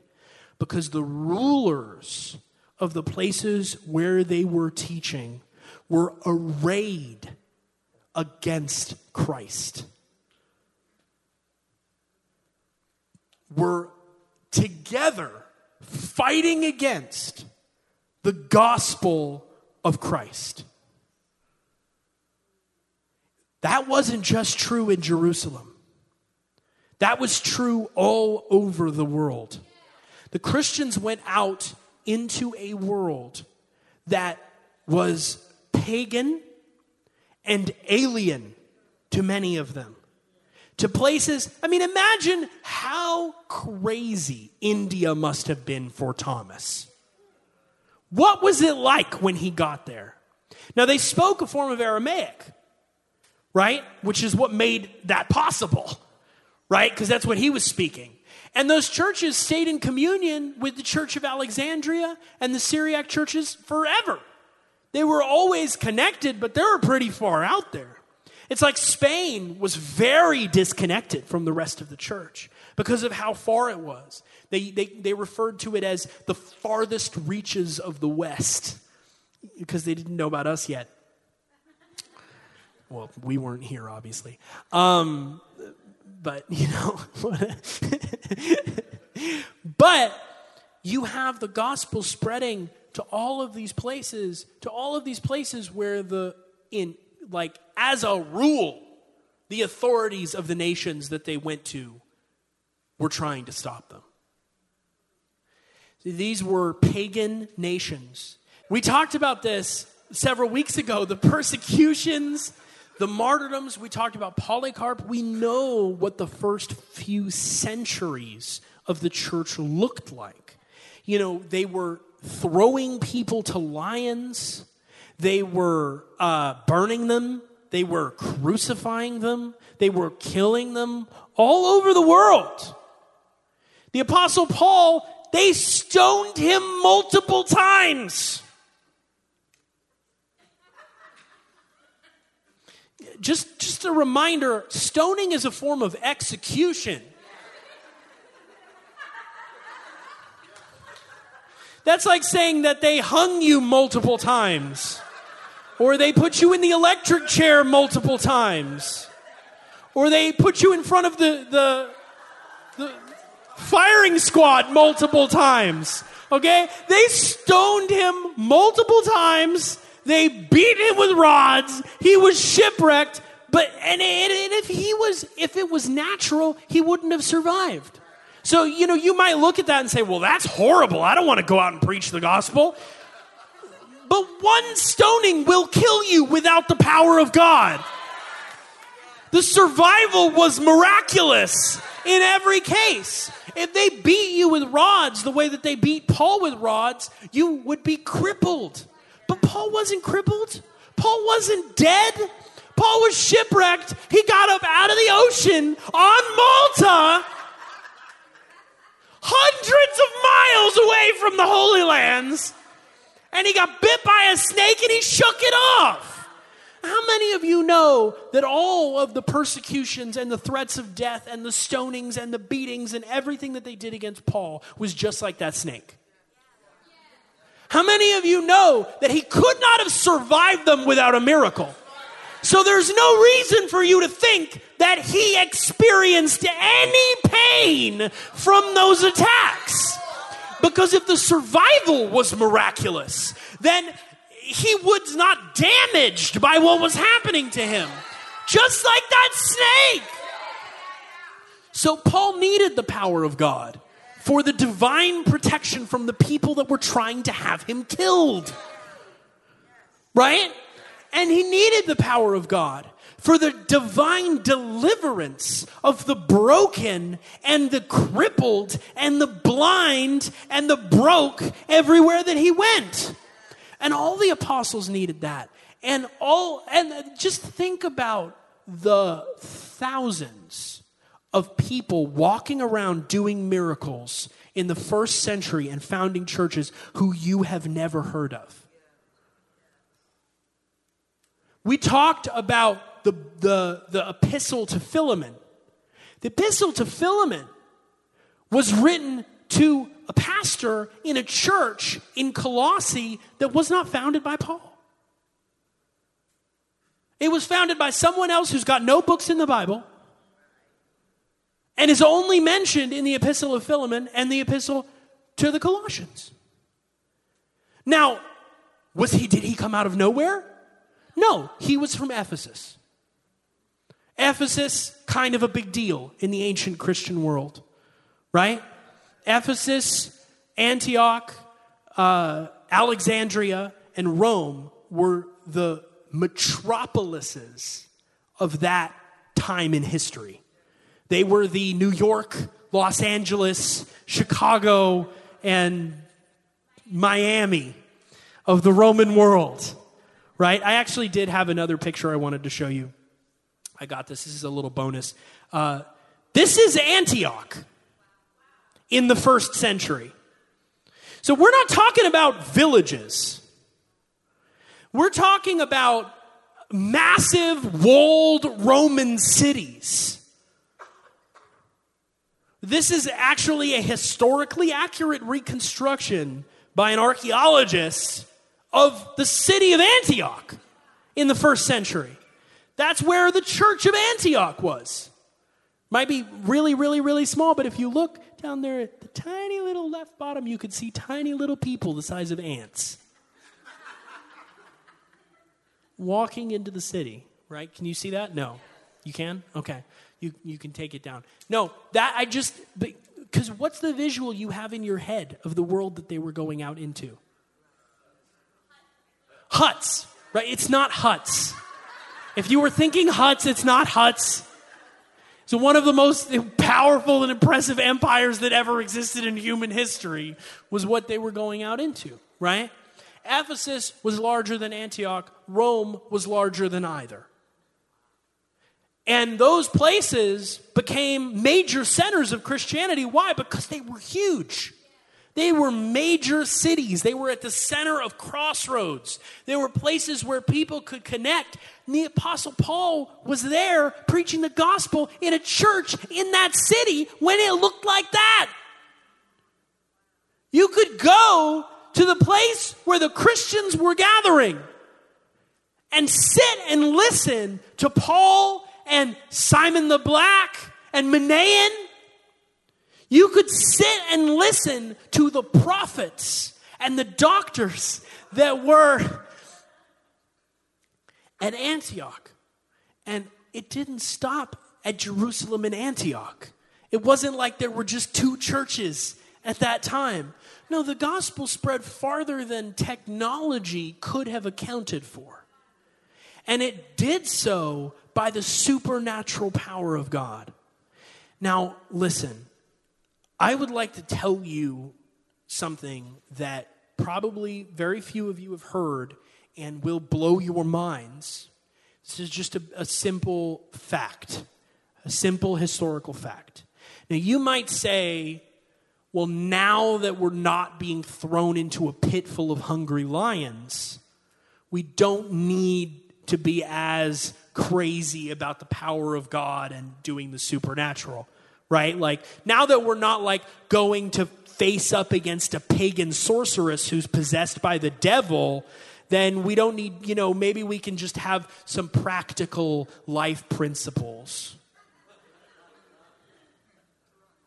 because the rulers of the places where they were teaching were arrayed against Christ. Were together fighting against the gospel of Christ. That wasn't just true in Jerusalem. That was true all over the world. The Christians went out into a world that was pagan and alien to many of them. To places, I mean, imagine how crazy India must have been for Thomas. What was it like when he got there? Now, they spoke a form of Aramaic, right? Which is what made that possible, right? Because that's what he was speaking. And those churches stayed in communion with the Church of Alexandria and the Syriac churches forever. They were always connected, but they were pretty far out there. It's like Spain was very disconnected from the rest of the church because of how far it was. They, they, they referred to it as the farthest reaches of the West because they didn't know about us yet. Well, we weren't here, obviously. Um, but, you know, (laughs) but you have the gospel spreading to all of these places, to all of these places where the, in, like, as a rule, the authorities of the nations that they went to were trying to stop them. These were pagan nations. We talked about this several weeks ago the persecutions, the martyrdoms. We talked about Polycarp. We know what the first few centuries of the church looked like. You know, they were throwing people to lions, they were uh, burning them, they were crucifying them, they were killing them all over the world. The Apostle Paul, they stoned him multiple times. Just, just a reminder stoning is a form of execution. That's like saying that they hung you multiple times, or they put you in the electric chair multiple times, or they put you in front of the, the, the firing squad multiple times. Okay? They stoned him multiple times. They beat him with rods. He was shipwrecked. But and, and, if he was, if it was natural, he wouldn't have survived. So, you know, you might look at that and say, well, that's horrible. I don't want to go out and preach the gospel. But one stoning will kill you without the power of God. The survival was miraculous in every case. If they beat you with rods the way that they beat Paul with rods, you would be crippled. But Paul wasn't crippled. Paul wasn't dead. Paul was shipwrecked. He got up out of the ocean on Malta hundreds of miles away from the Holy Lands, and he got bit by a snake and he shook it off. How many of you know that all of the persecutions and the threats of death and the stonings and the beatings and everything that they did against Paul was just like that snake? How many of you know that he could not have survived them without a miracle? So there's no reason for you to think that he experienced any pain from those attacks. Because if the survival was miraculous, then he was not damaged by what was happening to him. Just like that snake. So Paul needed the power of God for the divine protection from the people that were trying to have him killed. Right? And he needed the power of God for the divine deliverance of the broken and the crippled and the blind and the broke everywhere that he went. And all the apostles needed that. And all and just think about the thousands of people walking around doing miracles in the first century and founding churches who you have never heard of. We talked about the, the, the epistle to Philemon. The epistle to Philemon was written to a pastor in a church in Colossae that was not founded by Paul. It was founded by someone else who's got no books in the Bible and is only mentioned in the epistle of Philemon and the epistle to the Colossians. Now, was he did he come out of nowhere? No, he was from Ephesus. Ephesus, kind of a big deal in the ancient Christian world, right? Ephesus, Antioch, uh, Alexandria, and Rome were the metropolises of that time in history. They were the New York, Los Angeles, Chicago, and Miami of the Roman world, right? I actually did have another picture I wanted to show you. I got this. This is a little bonus. Uh, this is Antioch in the first century. So we're not talking about villages. We're talking about massive walled Roman cities. This is actually a historically accurate reconstruction by an archaeologist of the city of Antioch in the first century. That's where the church of Antioch was. Might be really, really, really small, but if you look down there at the tiny little left bottom, you could see tiny little people the size of ants walking into the city, right? Can you see that? No. You can? Okay. You, you can take it down. No, that I just, because what's the visual you have in your head of the world that they were going out into? Huts, right? It's not huts. If you were thinking huts, it's not huts. So, one of the most powerful and impressive empires that ever existed in human history was what they were going out into, right? Ephesus was larger than Antioch, Rome was larger than either. And those places became major centers of Christianity. Why? Because they were huge. They were major cities. They were at the center of crossroads. They were places where people could connect. And the Apostle Paul was there preaching the gospel in a church in that city when it looked like that. You could go to the place where the Christians were gathering and sit and listen to Paul and Simon the Black and Manaen you could sit and listen to the prophets and the doctors that were at Antioch. And it didn't stop at Jerusalem and Antioch. It wasn't like there were just two churches at that time. No, the gospel spread farther than technology could have accounted for. And it did so by the supernatural power of God. Now, listen, I would like to tell you something that probably very few of you have heard and will blow your minds. This is just a, a simple fact, a simple historical fact. Now, you might say, well, now that we're not being thrown into a pit full of hungry lions, we don't need to be as crazy about the power of God and doing the supernatural right? Like now that we're not like going to face up against a pagan sorceress who's possessed by the devil, then we don't need, you know, maybe we can just have some practical life principles.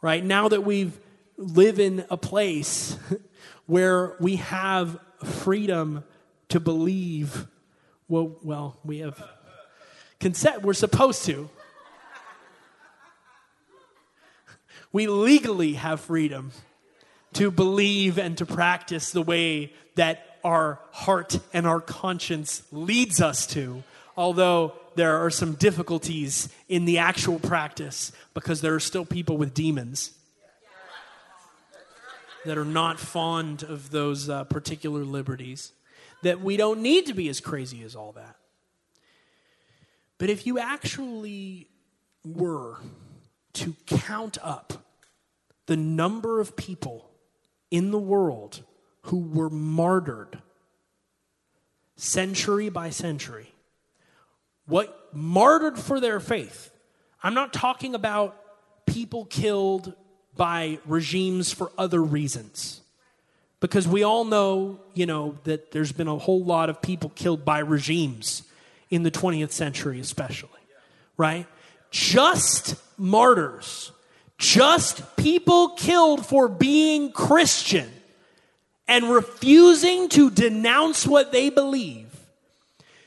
Right? Now that we've live in a place (laughs) where we have freedom to believe well well we have consent we're supposed to We legally have freedom to believe and to practice the way that our heart and our conscience leads us to, although there are some difficulties in the actual practice because there are still people with demons that are not fond of those uh, particular liberties, that we don't need to be as crazy as all that. But if you actually were to count up the number of people in the world who were martyred century by century, what martyred for their faith. I'm not talking about people killed by regimes for other reasons. Because we all know, you know, that there's been a whole lot of people killed by regimes in the 20th century, especially, right? Just martyrs, just people killed for being Christian and refusing to denounce what they believe,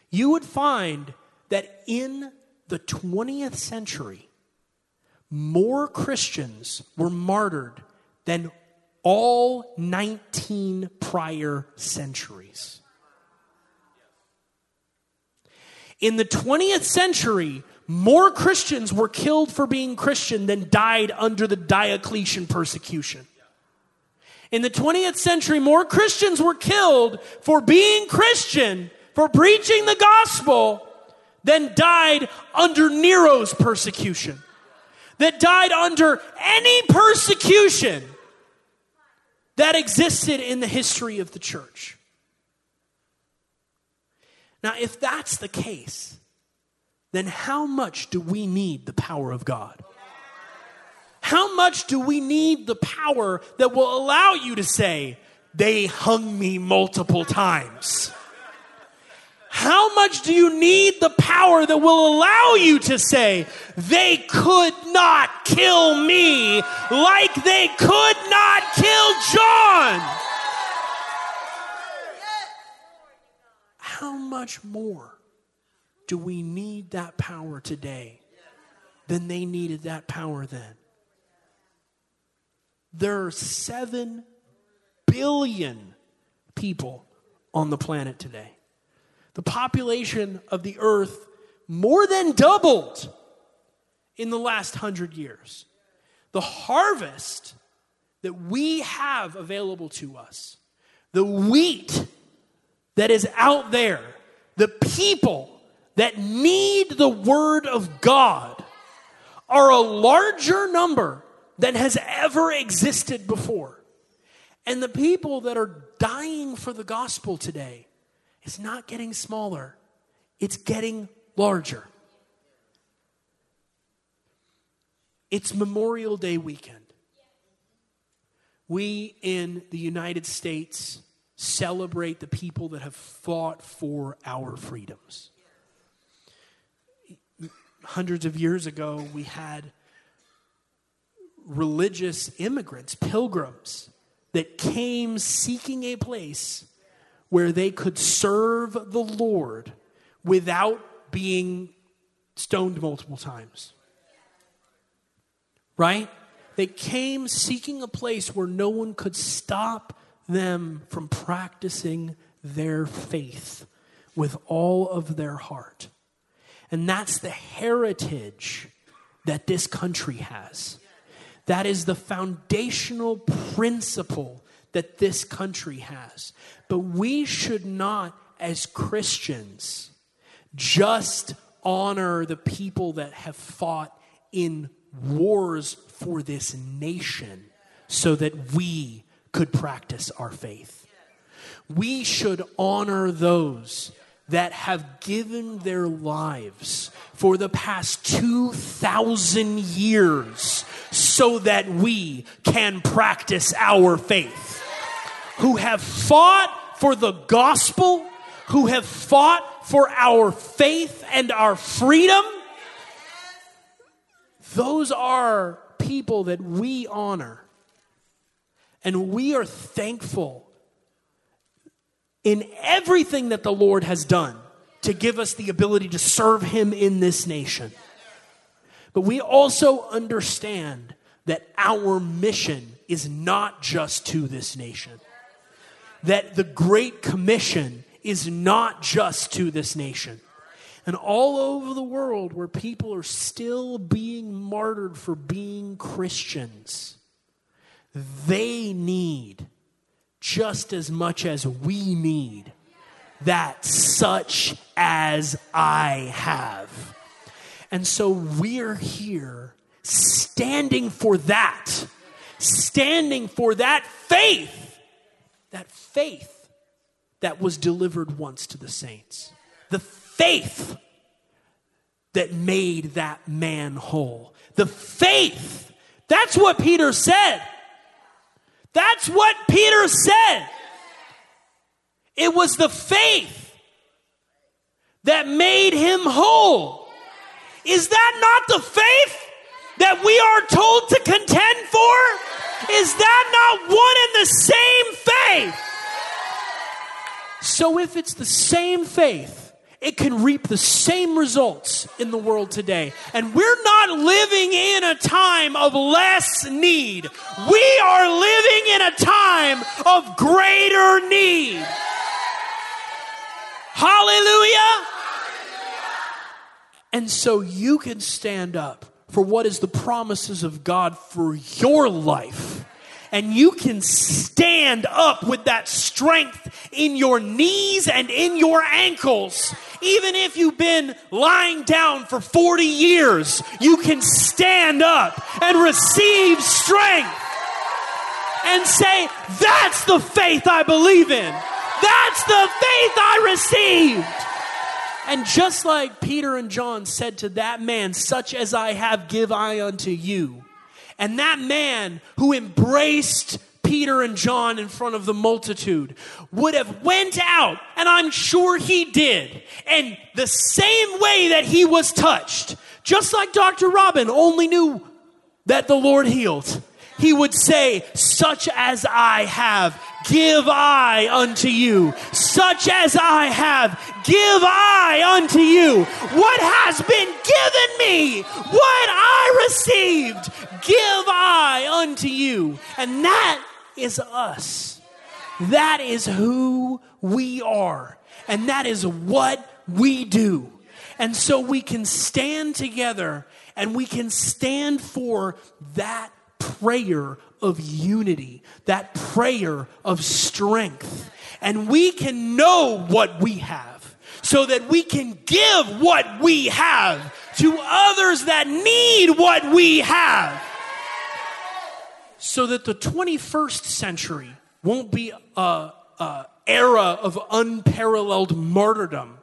you would find that in the 20th century, more Christians were martyred than all 19 prior centuries. In the 20th century, more Christians were killed for being Christian than died under the Diocletian persecution. In the 20th century, more Christians were killed for being Christian, for preaching the gospel, than died under Nero's persecution, that died under any persecution that existed in the history of the church. Now, if that's the case, then how much do we need the power of God? How much do we need the power that will allow you to say, they hung me multiple times? How much do you need the power that will allow you to say, they could not kill me like they could not kill John? How much more do we need that power today than they needed that power then? There are 7 billion people on the planet today. The population of the earth more than doubled in the last hundred years. The harvest that we have available to us, the wheat that is out there, the people that need the word of God are a larger number than has ever existed before. And the people that are dying for the gospel today is not getting smaller, it's getting larger. It's Memorial Day weekend. We in the United States celebrate the people that have fought for our freedoms. Hundreds of years ago, we had religious immigrants, pilgrims, that came seeking a place where they could serve the Lord without being stoned multiple times. Right? They came seeking a place where no one could stop them from practicing their faith with all of their heart. And that's the heritage that this country has. That is the foundational principle that this country has. But we should not, as Christians, just honor the people that have fought in wars for this nation so that we could practice our faith. We should honor those that have given their lives for the past 2,000 years so that we can practice our faith. Who have fought for the gospel, who have fought for our faith and our freedom. Those are people that we honor. And we are thankful in everything that the Lord has done to give us the ability to serve Him in this nation. But we also understand that our mission is not just to this nation, that the Great Commission is not just to this nation. And all over the world, where people are still being martyred for being Christians, they need just as much as we need that such as I have. And so we're here standing for that, standing for that faith, that faith that was delivered once to the saints, the faith that made that man whole, the faith. That's what Peter said. That's what Peter said. It was the faith that made him whole. Is that not the faith that we are told to contend for? Is that not one and the same faith? So if it's the same faith, it can reap the same results in the world today. And we're not living in a time of less need. We are living in a time of greater need. Hallelujah. And so you can stand up for what is the promises of God for your life and you can stand up with that strength in your knees and in your ankles. Even if you've been lying down for 40 years, you can stand up and receive strength and say, That's the faith I believe in. That's the faith I received. And just like Peter and John said to that man, Such as I have, give I unto you and that man who embraced Peter and John in front of the multitude would have went out and I'm sure he did and the same way that he was touched just like Dr. Robin only knew that the Lord healed he would say such as I have give I unto you such as I have give I unto you what has been given me what I received give I unto you. And that is us. That is who we are. And that is what we do. And so we can stand together and we can stand for that prayer of unity, that prayer of strength. And we can know what we have so that we can give what we have to others that need what we have so that the 21st century won't be a, a era of unparalleled martyrdom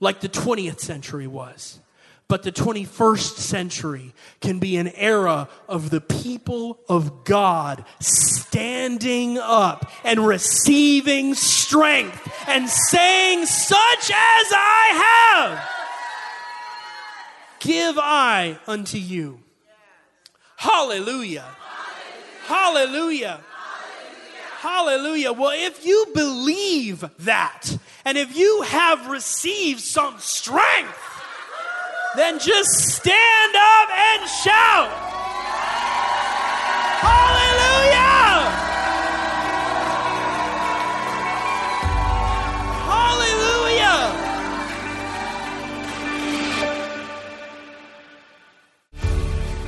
like the 20th century was. But the 21st century can be an era of the people of God standing up and receiving strength and saying, Such as I have, give I unto you. Hallelujah. Hallelujah. Hallelujah. Well, if you believe that, and if you have received some strength, then just stand up and shout.